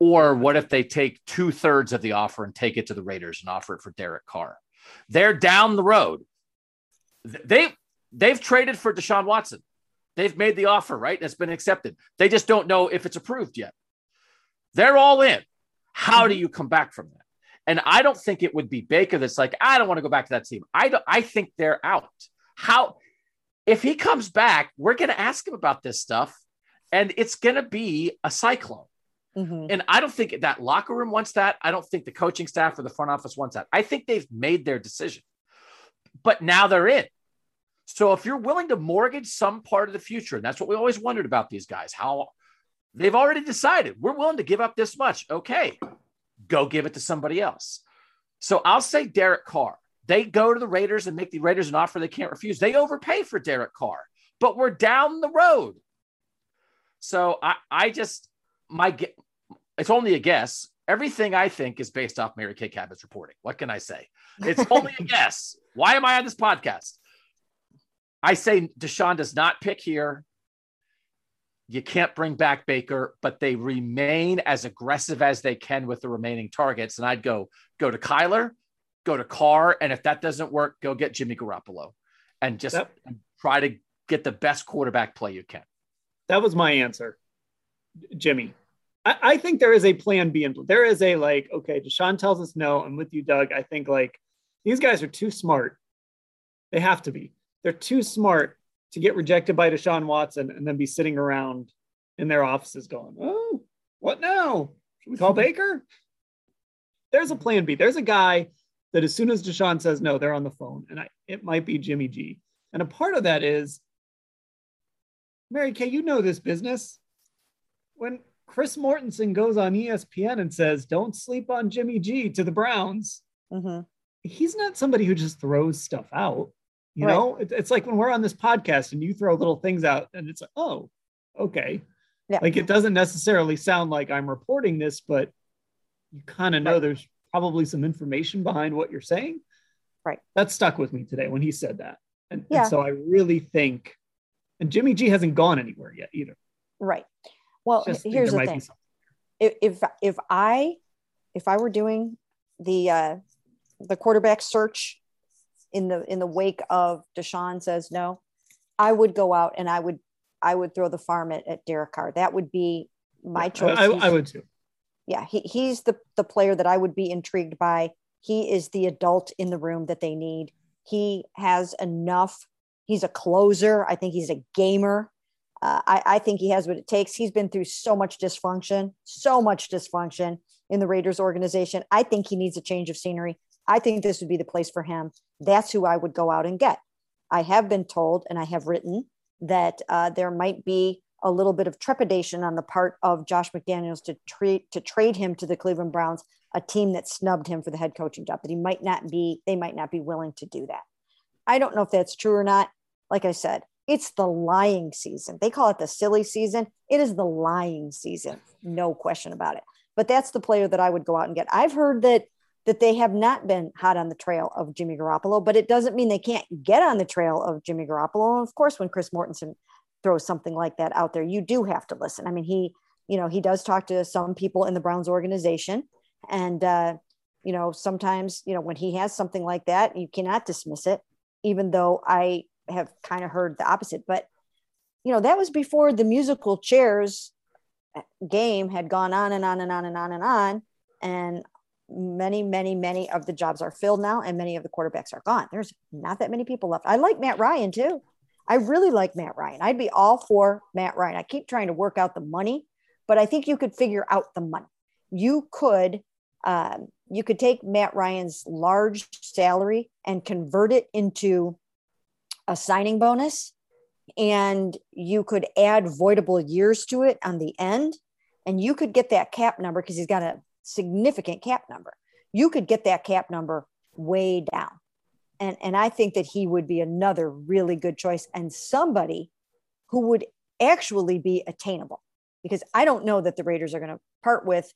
Or what if they take two thirds of the offer and take it to the Raiders and offer it for Derek Carr? They're down the road. They they've traded for Deshaun Watson. They've made the offer, right? It's been accepted. They just don't know if it's approved yet. They're all in. How do mm-hmm. you come back from that? And I don't think it would be Baker that's like, I don't want to go back to that team. I don't, I think they're out. How if he comes back, we're going to ask him about this stuff and it's going to be a cyclone. Mhm. And I don't think that locker room wants that. I don't think the coaching staff or the front office wants that. I think they've made their decision, but now they're in. So if you're willing to mortgage some part of the future, and that's what we always wondered about these guys, how they've already decided we're willing to give up this much. Okay, go give it to somebody else. So I'll say Derek Carr. They go to the Raiders and make the Raiders an offer they can't refuse. They overpay for Derek Carr, but we're down the road. So I, I just my it's only a guess. Everything I think is based off Mary Kay Cabot's reporting. What can I say? It's only a guess. Why am I on this podcast? I say Deshaun does not pick here. You can't bring back Baker, but they remain as aggressive as they can with the remaining targets. And I'd go go to Kyler, go to Carr, and if that doesn't work, go get Jimmy Garoppolo, and just Yep. try to get the best quarterback play you can. That was my answer, Jimmy. I, I think there is a plan B. And there is a like, okay, Deshaun tells us no. I'm with you, Doug. I think like these guys are too smart. They have to be. They're too smart to get rejected by Deshaun Watson and then be sitting around in their offices going, oh, what now? Should we call Baker? There's a plan B. There's a guy that as soon as Deshaun says no, they're on the phone. And I, it might be Jimmy G. And a part of that is Mary Kay, you know this business. When Chris Mortensen goes on ESPN and says, don't sleep on Jimmy G to the Browns, Mhm. he's not somebody who just throws stuff out. You Right. know, it, it's like when we're on this podcast and you throw little things out and it's like, oh, okay. Yeah. Like it doesn't necessarily sound like I'm reporting this, but you kind of know Right. there's probably some information behind what you're saying. Right. That stuck with me today when he said that. And, and so I really think, and Jimmy G hasn't gone anywhere yet either. Right. Well, here's the thing. if if if I if I were doing the uh the quarterback search in the in the wake of Deshaun says no, I would go out and I would I would throw the farm at, at Derek Carr. That would be my choice. I, He's- I would too. Yeah, he, he's the the player that I would be intrigued by. He is the adult in the room that they need. He has enough. He's a closer. I think he's a gamer. Uh, I, I think he has what it takes. He's been through so much dysfunction, so much dysfunction in the Raiders organization. I think he needs a change of scenery. I think this would be the place for him. That's who I would go out and get. I have been told and I have written that uh, there might be a little bit of trepidation on the part of Josh McDaniels to treat to trade him to the Cleveland Browns, a team that snubbed him for the head coaching job. That he might not be, they might not be willing to do that. I don't know if that's true or not. Like I said, it's the lying season. They call it the silly season. It is the lying season, no question about it. But that's the player that I would go out and get. I've heard that that they have not been hot on the trail of Jimmy Garoppolo, but it doesn't mean they can't get on the trail of Jimmy Garoppolo. And of course, when Chris Mortensen throws something like that out there, you do have to listen. I mean, he, you know, he does talk to some people in the Browns organization, and uh, you know, sometimes, you know, when he has something like that, you cannot dismiss it, even though I have kind of heard the opposite. But, you know, that was before the musical chairs uh, game had gone on and on and on and on and on. And many, many, many of the jobs are filled now, and many of the quarterbacks are gone. There's not that many people left. I like Matt Ryan too. I really like Matt Ryan. I'd be all for Matt Ryan. I keep trying to work out the money, but I think you could figure out the money. You could um, you could take Matt Ryan's large salary and convert it into a signing bonus, and you could add voidable years to it on the end, and you could get that cap number because he's got a significant cap number. You could get that cap number way down. And, and I think that he would be another really good choice and somebody who would actually be attainable because I don't know that the Raiders are going to part with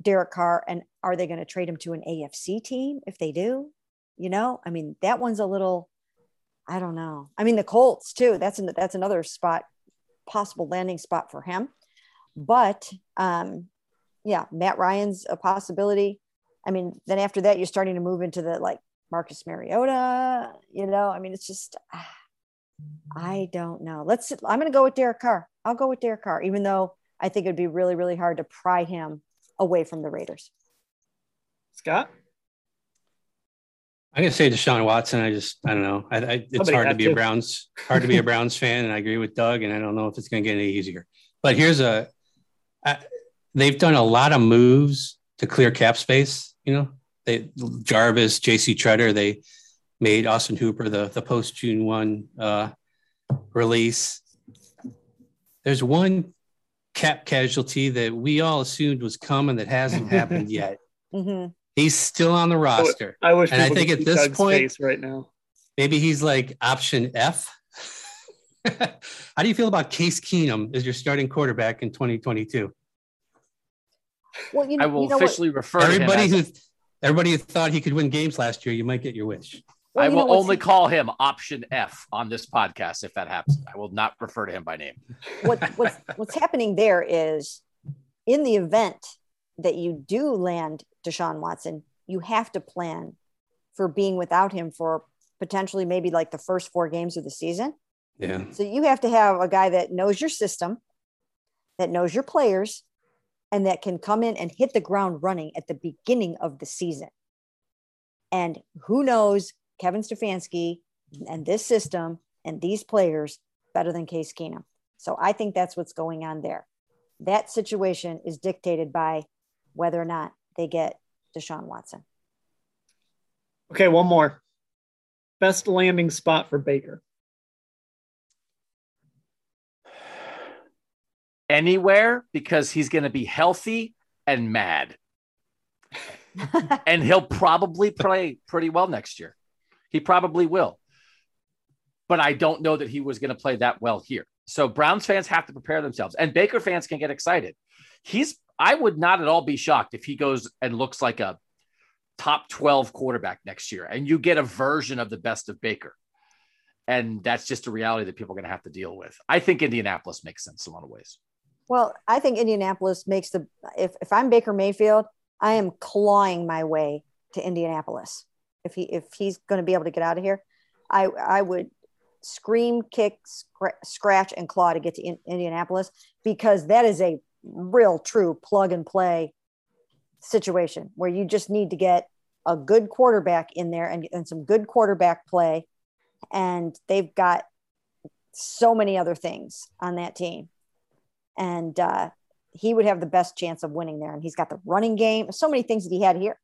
Derek Carr and are they going to trade him to an AFC team if they do? You know, I mean, that one's a little, I don't know. I mean, the Colts too. That's an, that's another spot, possible landing spot for him. But um, yeah, Matt Ryan's a possibility. I mean, then after that, you're starting to move into the like Marcus Mariota. You know, I mean, it's just, I don't know. Let's. I'm going to go with Derek Carr. I'll go with Derek Carr, even though I think it'd be really, really hard to pry him away from the Raiders. Scott? I'm gonna say Deshaun Watson. I just I don't know. I, I, it's Somebody hard to be to. a Browns hard to be a Browns fan, and I agree with Doug. And I don't know if it's gonna get any easier. But here's a I, they've done a lot of moves to clear cap space. You know, they Jarvis, J.C. Tretter. They made Austin Hooper the the post June one uh, release. There's one cap casualty that we all assumed was coming that hasn't happened yet. Mm-hmm. He's still on the roster. I wish, and I think at this Doug's point, right now, maybe he's like option F. How do you feel about Case Keenum as your starting quarterback in 2022? Well, you know, I will you know officially what? refer everybody who everybody who thought he could win games last year. You might get your wish. Well, I will only call him option F on this podcast if that happens. I will not refer to him by name. What, what's, what's happening there is in the event that you do land Deshaun Watson, you have to plan for being without him for potentially maybe like the first four games of the season. Yeah. So you have to have a guy that knows your system, that knows your players, and that can come in and hit the ground running at the beginning of the season. And who knows Kevin Stefanski and this system and these players better than Case Keenum. So I think that's what's going on there. That situation is dictated by whether or not they get Deshaun Watson. Okay, one more. Best landing spot for Baker. Anywhere because he's going to be healthy and mad. and he'll probably play pretty well next year. He probably will. But I don't know that he was going to play that well here. So Browns fans have to prepare themselves, and Baker fans can get excited. He's, I would not at all be shocked if he goes and looks like a top 12 quarterback next year, and you get a version of the best of Baker. And that's just a reality that people are going to have to deal with. I think Indianapolis makes sense in a lot of ways. Well, I think Indianapolis makes the, if, if I'm Baker Mayfield, I am clawing my way to Indianapolis if he if he's going to be able to get out of here, I I would scream, kick, scratch, and claw to get to in, Indianapolis because that is a real true plug and play situation where you just need to get a good quarterback in there and, and some good quarterback play. And they've got so many other things on that team. And uh, he would have the best chance of winning there. And he's got the running game, so many things that he had here.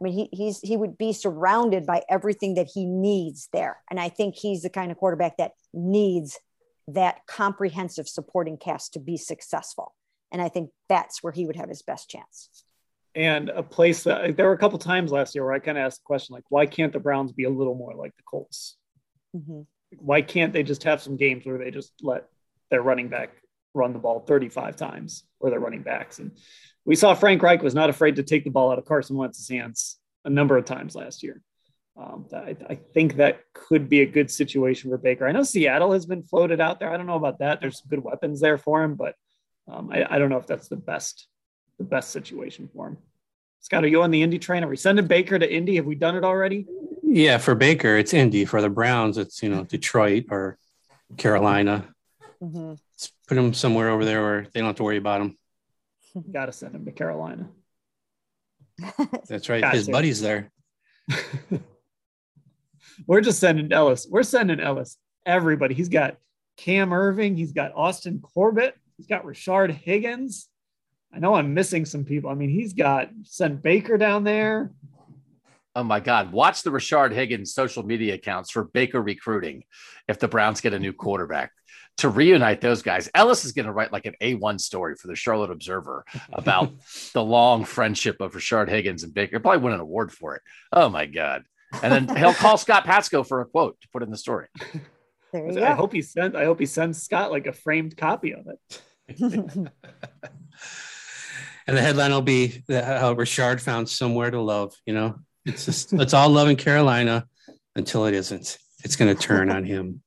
I mean, he he's he would be surrounded by everything that he needs there, and I think he's the kind of quarterback that needs that comprehensive supporting cast to be successful. And I think that's where he would have his best chance. And a place that there were a couple times last year where I kind of asked the question, like, why can't the Browns be a little more like the Colts? Mm-hmm. Why can't they just have some games where they just let their running back run the ball 35 times or their running backs? And we saw Frank Reich was not afraid to take the ball out of Carson Wentz's hands a number of times last year. Um, I, I, think that could be a good situation for Baker. I know Seattle has been floated out there. I don't know about that. There's good weapons there for him, but um, I, I, don't know if that's the best the best situation for him. Scott, are you on the Indy train? Are we sending Baker to Indy? Have we done it already? Yeah, for Baker, it's Indy. For the Browns, it's you know Detroit or Carolina. Mm-hmm. Put him somewhere over there where they don't have to worry about him. Got to send him to Carolina. That's right. His to. buddy's there. We're just sending Ellis. We're sending Ellis everybody. He's got Cam Erving. He's got Austin Corbett. He's got Rashard Higgins. I know I'm missing some people. I mean, he's got sent Baker down there. Oh my God. Watch the Rashard Higgins social media accounts for Baker recruiting if the Browns get a new quarterback to reunite those guys. Ellis is going to write like an A1 story for the Charlotte Observer about the long friendship of Rashard Higgins and Baker. He'll probably win an award for it. Oh my God. And then he'll call Scott Patsko for a quote to put in the story. There you I go. hope he sent I hope he sends Scott like a framed copy of it. and the headline will be how Rashard found somewhere to love, you know. It's just it's all love in Carolina until it isn't. It's going to turn on him.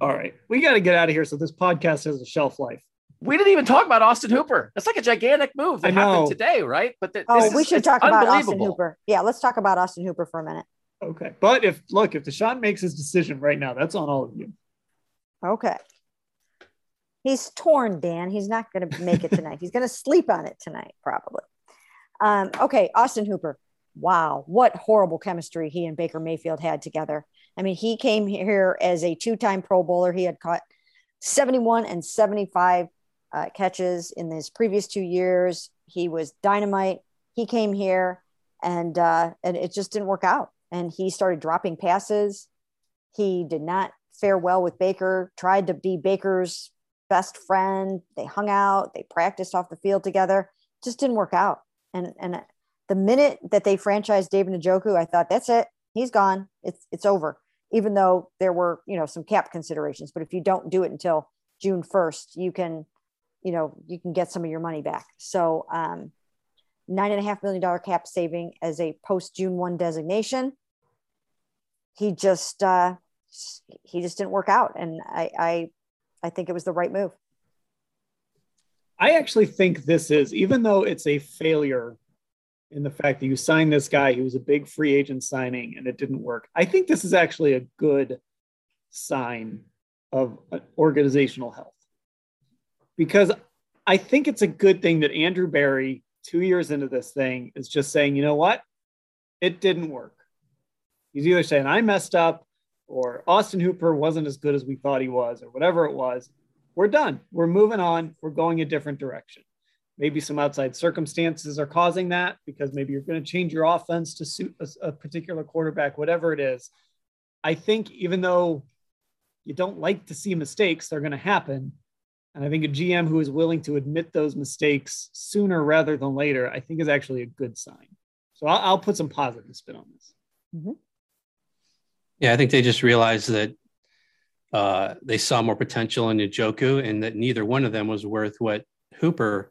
All right, we got to get out of here so this podcast has a shelf life. We didn't even talk about Austin Hooper. That's like a gigantic move that happened today, right? But the, oh, we is, should talk about Austin Hooper. Yeah, let's talk about Austin Hooper for a minute. Okay, but if look, if Deshaun makes his decision right now, that's on all of you. Okay. He's torn, Dan. He's not going to make it tonight. He's going to sleep on it tonight, probably. Um, okay, Austin Hooper wow, what horrible chemistry he and Baker Mayfield had together. I mean, he came here as a two time Pro Bowler. He had caught 71 and 75 uh, catches in his previous two years. He was dynamite. He came here and, uh, and it just didn't work out. And he started dropping passes. He did not fare well with Baker, tried to be Baker's best friend. They hung out, they practiced off the field together. Just didn't work out. And, and the minute that they franchised David Njoku, I thought that's it. He's gone. It's it's over. Even though there were you know some cap considerations, but if you don't do it until June first, you can you know you can get some of your money back. So um, nine and a half million dollar cap saving as a post June one designation. He just uh, he just didn't work out, and I, I I think it was the right move. I actually think this is, even though it's a failure in the fact that you signed this guy, he was a big free agent signing and it didn't work. I think this is actually a good sign of uh, organizational health because I think it's a good thing that Andrew Berry, two years into this thing, is just saying, you know what? It didn't work. He's either saying, I messed up or Austin Hooper wasn't as good as we thought he was or whatever it was. We're done. We're moving on. We're going a different direction. Maybe some outside circumstances are causing that because maybe you're going to change your offense to suit a, a particular quarterback, whatever it is. I think even though you don't like to see mistakes, they're going to happen. And I think a GM who is willing to admit those mistakes sooner rather than later, I think is actually a good sign. So I'll, I'll put some positive spin on this. Mm-hmm. Yeah, I think they just realized that uh, they saw more potential in Njoku and that neither one of them was worth what Hooper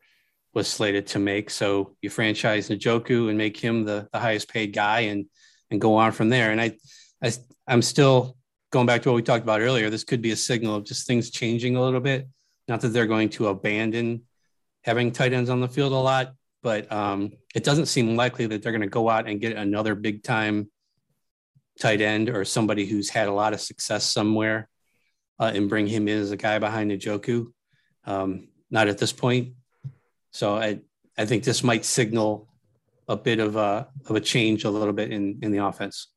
was slated to make. So you franchise Njoku and make him the, the highest paid guy and and go on from there. And I, I I'm still going back to what we talked about earlier. This could be a signal of just things changing a little bit. Not that they're going to abandon having tight ends on the field a lot, but um, it doesn't seem likely that they're going to go out and get another big time tight end or somebody who's had a lot of success somewhere uh, and bring him in as a guy behind Njoku. Um, not at this point. So I, I think this might signal a bit of a, of a change a little bit in, in the offense.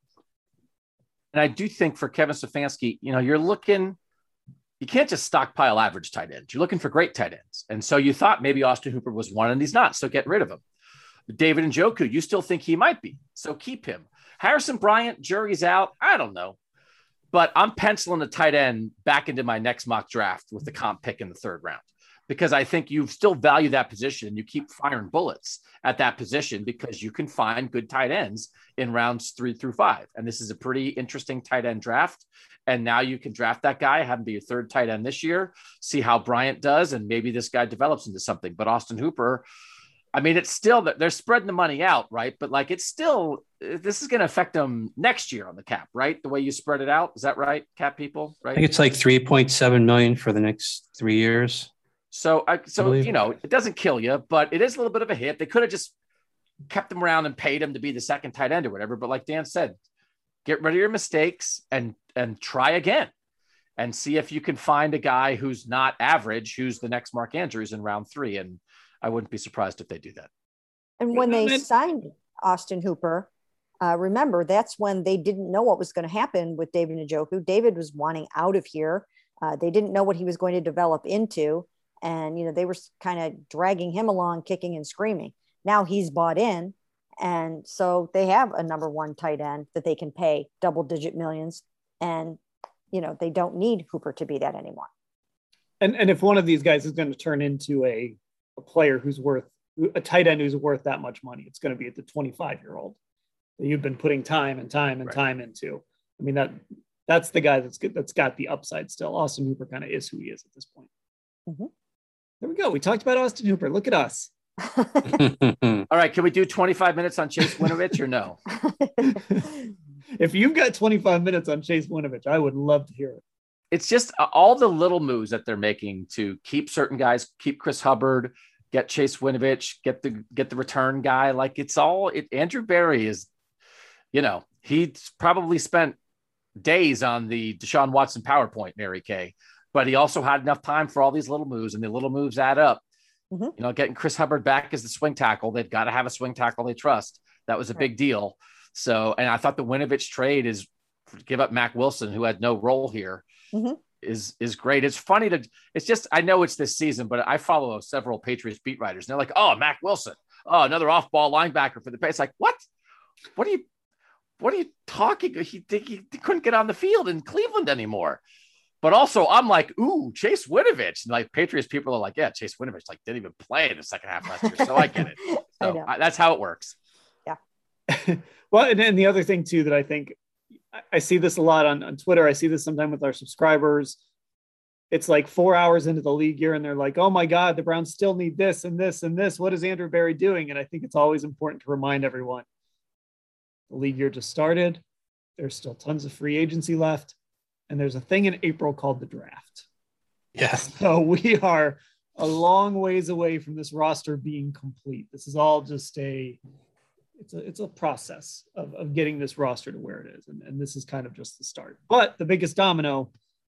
And I do think for Kevin Stefanski, you know, you're looking, you can't just stockpile average tight ends. You're looking for great tight ends. And so you thought maybe Austin Hooper was one and he's not. So get rid of him. David Njoku, you still think he might be. So keep him. Harrison Bryant, jury's out. I don't know. But I'm penciling a tight end back into my next mock draft with the comp pick in the third round because I think you still value that position and you keep firing bullets at that position because you can find good tight ends in rounds three through five. And this is a pretty interesting tight end draft. And now you can draft that guy, have him be your third tight end this year, see how Bryant does, and maybe this guy develops into something. But Austin Hooper, I mean, it's still they're spreading the money out, right? But like, it's still this is going to affect them next year on the cap, right? The way you spread it out, is that right, cap people? Right? I think it's like three point seven million for the next three years. So, I, so you know, it doesn't kill you, but it is a little bit of a hit. They could have just kept him around and paid him to be the second tight end or whatever. But like Dan said, get rid of your mistakes and and try again and see if you can find a guy who's not average, who's the next Mark Andrews in round three. And I wouldn't be surprised if they do that. And when they signed Austin Hooper, uh, remember that's when they didn't know what was going to happen with David Njoku. David was wanting out of here. Uh, they didn't know what he was going to develop into, and you know they were kind of dragging him along, kicking and screaming. Now he's bought in, and so they have a number one tight end that they can pay double digit millions, and you know they don't need Hooper to be that anymore. And and if one of these guys is going to turn into a a player who's worth a tight end who's worth that much money, it's going to be at the 25 year old that you've been putting time and time and right. time into. I mean that that's the guy that's good, that's got the upside still. Austin Hooper kind of is who he is at this point. Mm-hmm. There we go. We talked about Austin Hooper. Look at us. All right, can we do 25 minutes on Chase Winovich or no? if you've got 25 minutes on Chase Winovich, I would love to hear it. It's just uh, all the little moves that they're making to keep certain guys, keep Chris Hubbard, get Chase Winovich, get the get the return guy. Like it's all it, Andrew Berry is, you know, he's probably spent days on the Deshaun Watson PowerPoint, Mary Kay, but he also had enough time for all these little moves, and the little moves add up. Mm-hmm. You know, getting Chris Hubbard back as the swing tackle, they've got to have a swing tackle they trust. That was a right. big deal. So, and I thought the Winovich trade is give up Mac Wilson, who had no role here, mm-hmm. is is great. It's funny to. It's just I know it's this season, but I follow several Patriots beat writers. And they're like, oh, Mac Wilson, oh, another off ball linebacker for the. It's like what? What are you? What are you talking? He, he, he couldn't get on the field in Cleveland anymore. But also, I'm like, ooh, Chase Winovich. And like Patriots people are like, yeah, Chase Winovich like didn't even play in the second half last year. So I get it. So I I, that's how it works. Yeah. well, and then the other thing too that I think I see this a lot on, on Twitter. I see this sometimes with our subscribers. It's like four hours into the league year, and they're like, "Oh my God, the Browns still need this and this and this. What is Andrew Berry doing?" And I think it's always important to remind everyone: the league year just started. There's still tons of free agency left and there's a thing in April called the draft. Yes. So we are a long ways away from this roster being complete. This is all just a it's a it's a process of, of getting this roster to where it is. And, and this is kind of just the start. But the biggest domino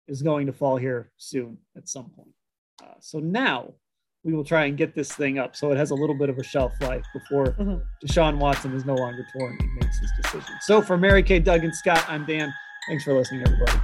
is going to fall here soon at some point. Uh, so now we will try and get this thing up so it has a little bit of a shelf life before mm-hmm. Deshaun Watson is no longer torn and makes his decision. So for Mary Kay, Doug, and Scott, I'm Dan. Thanks for listening, everybody.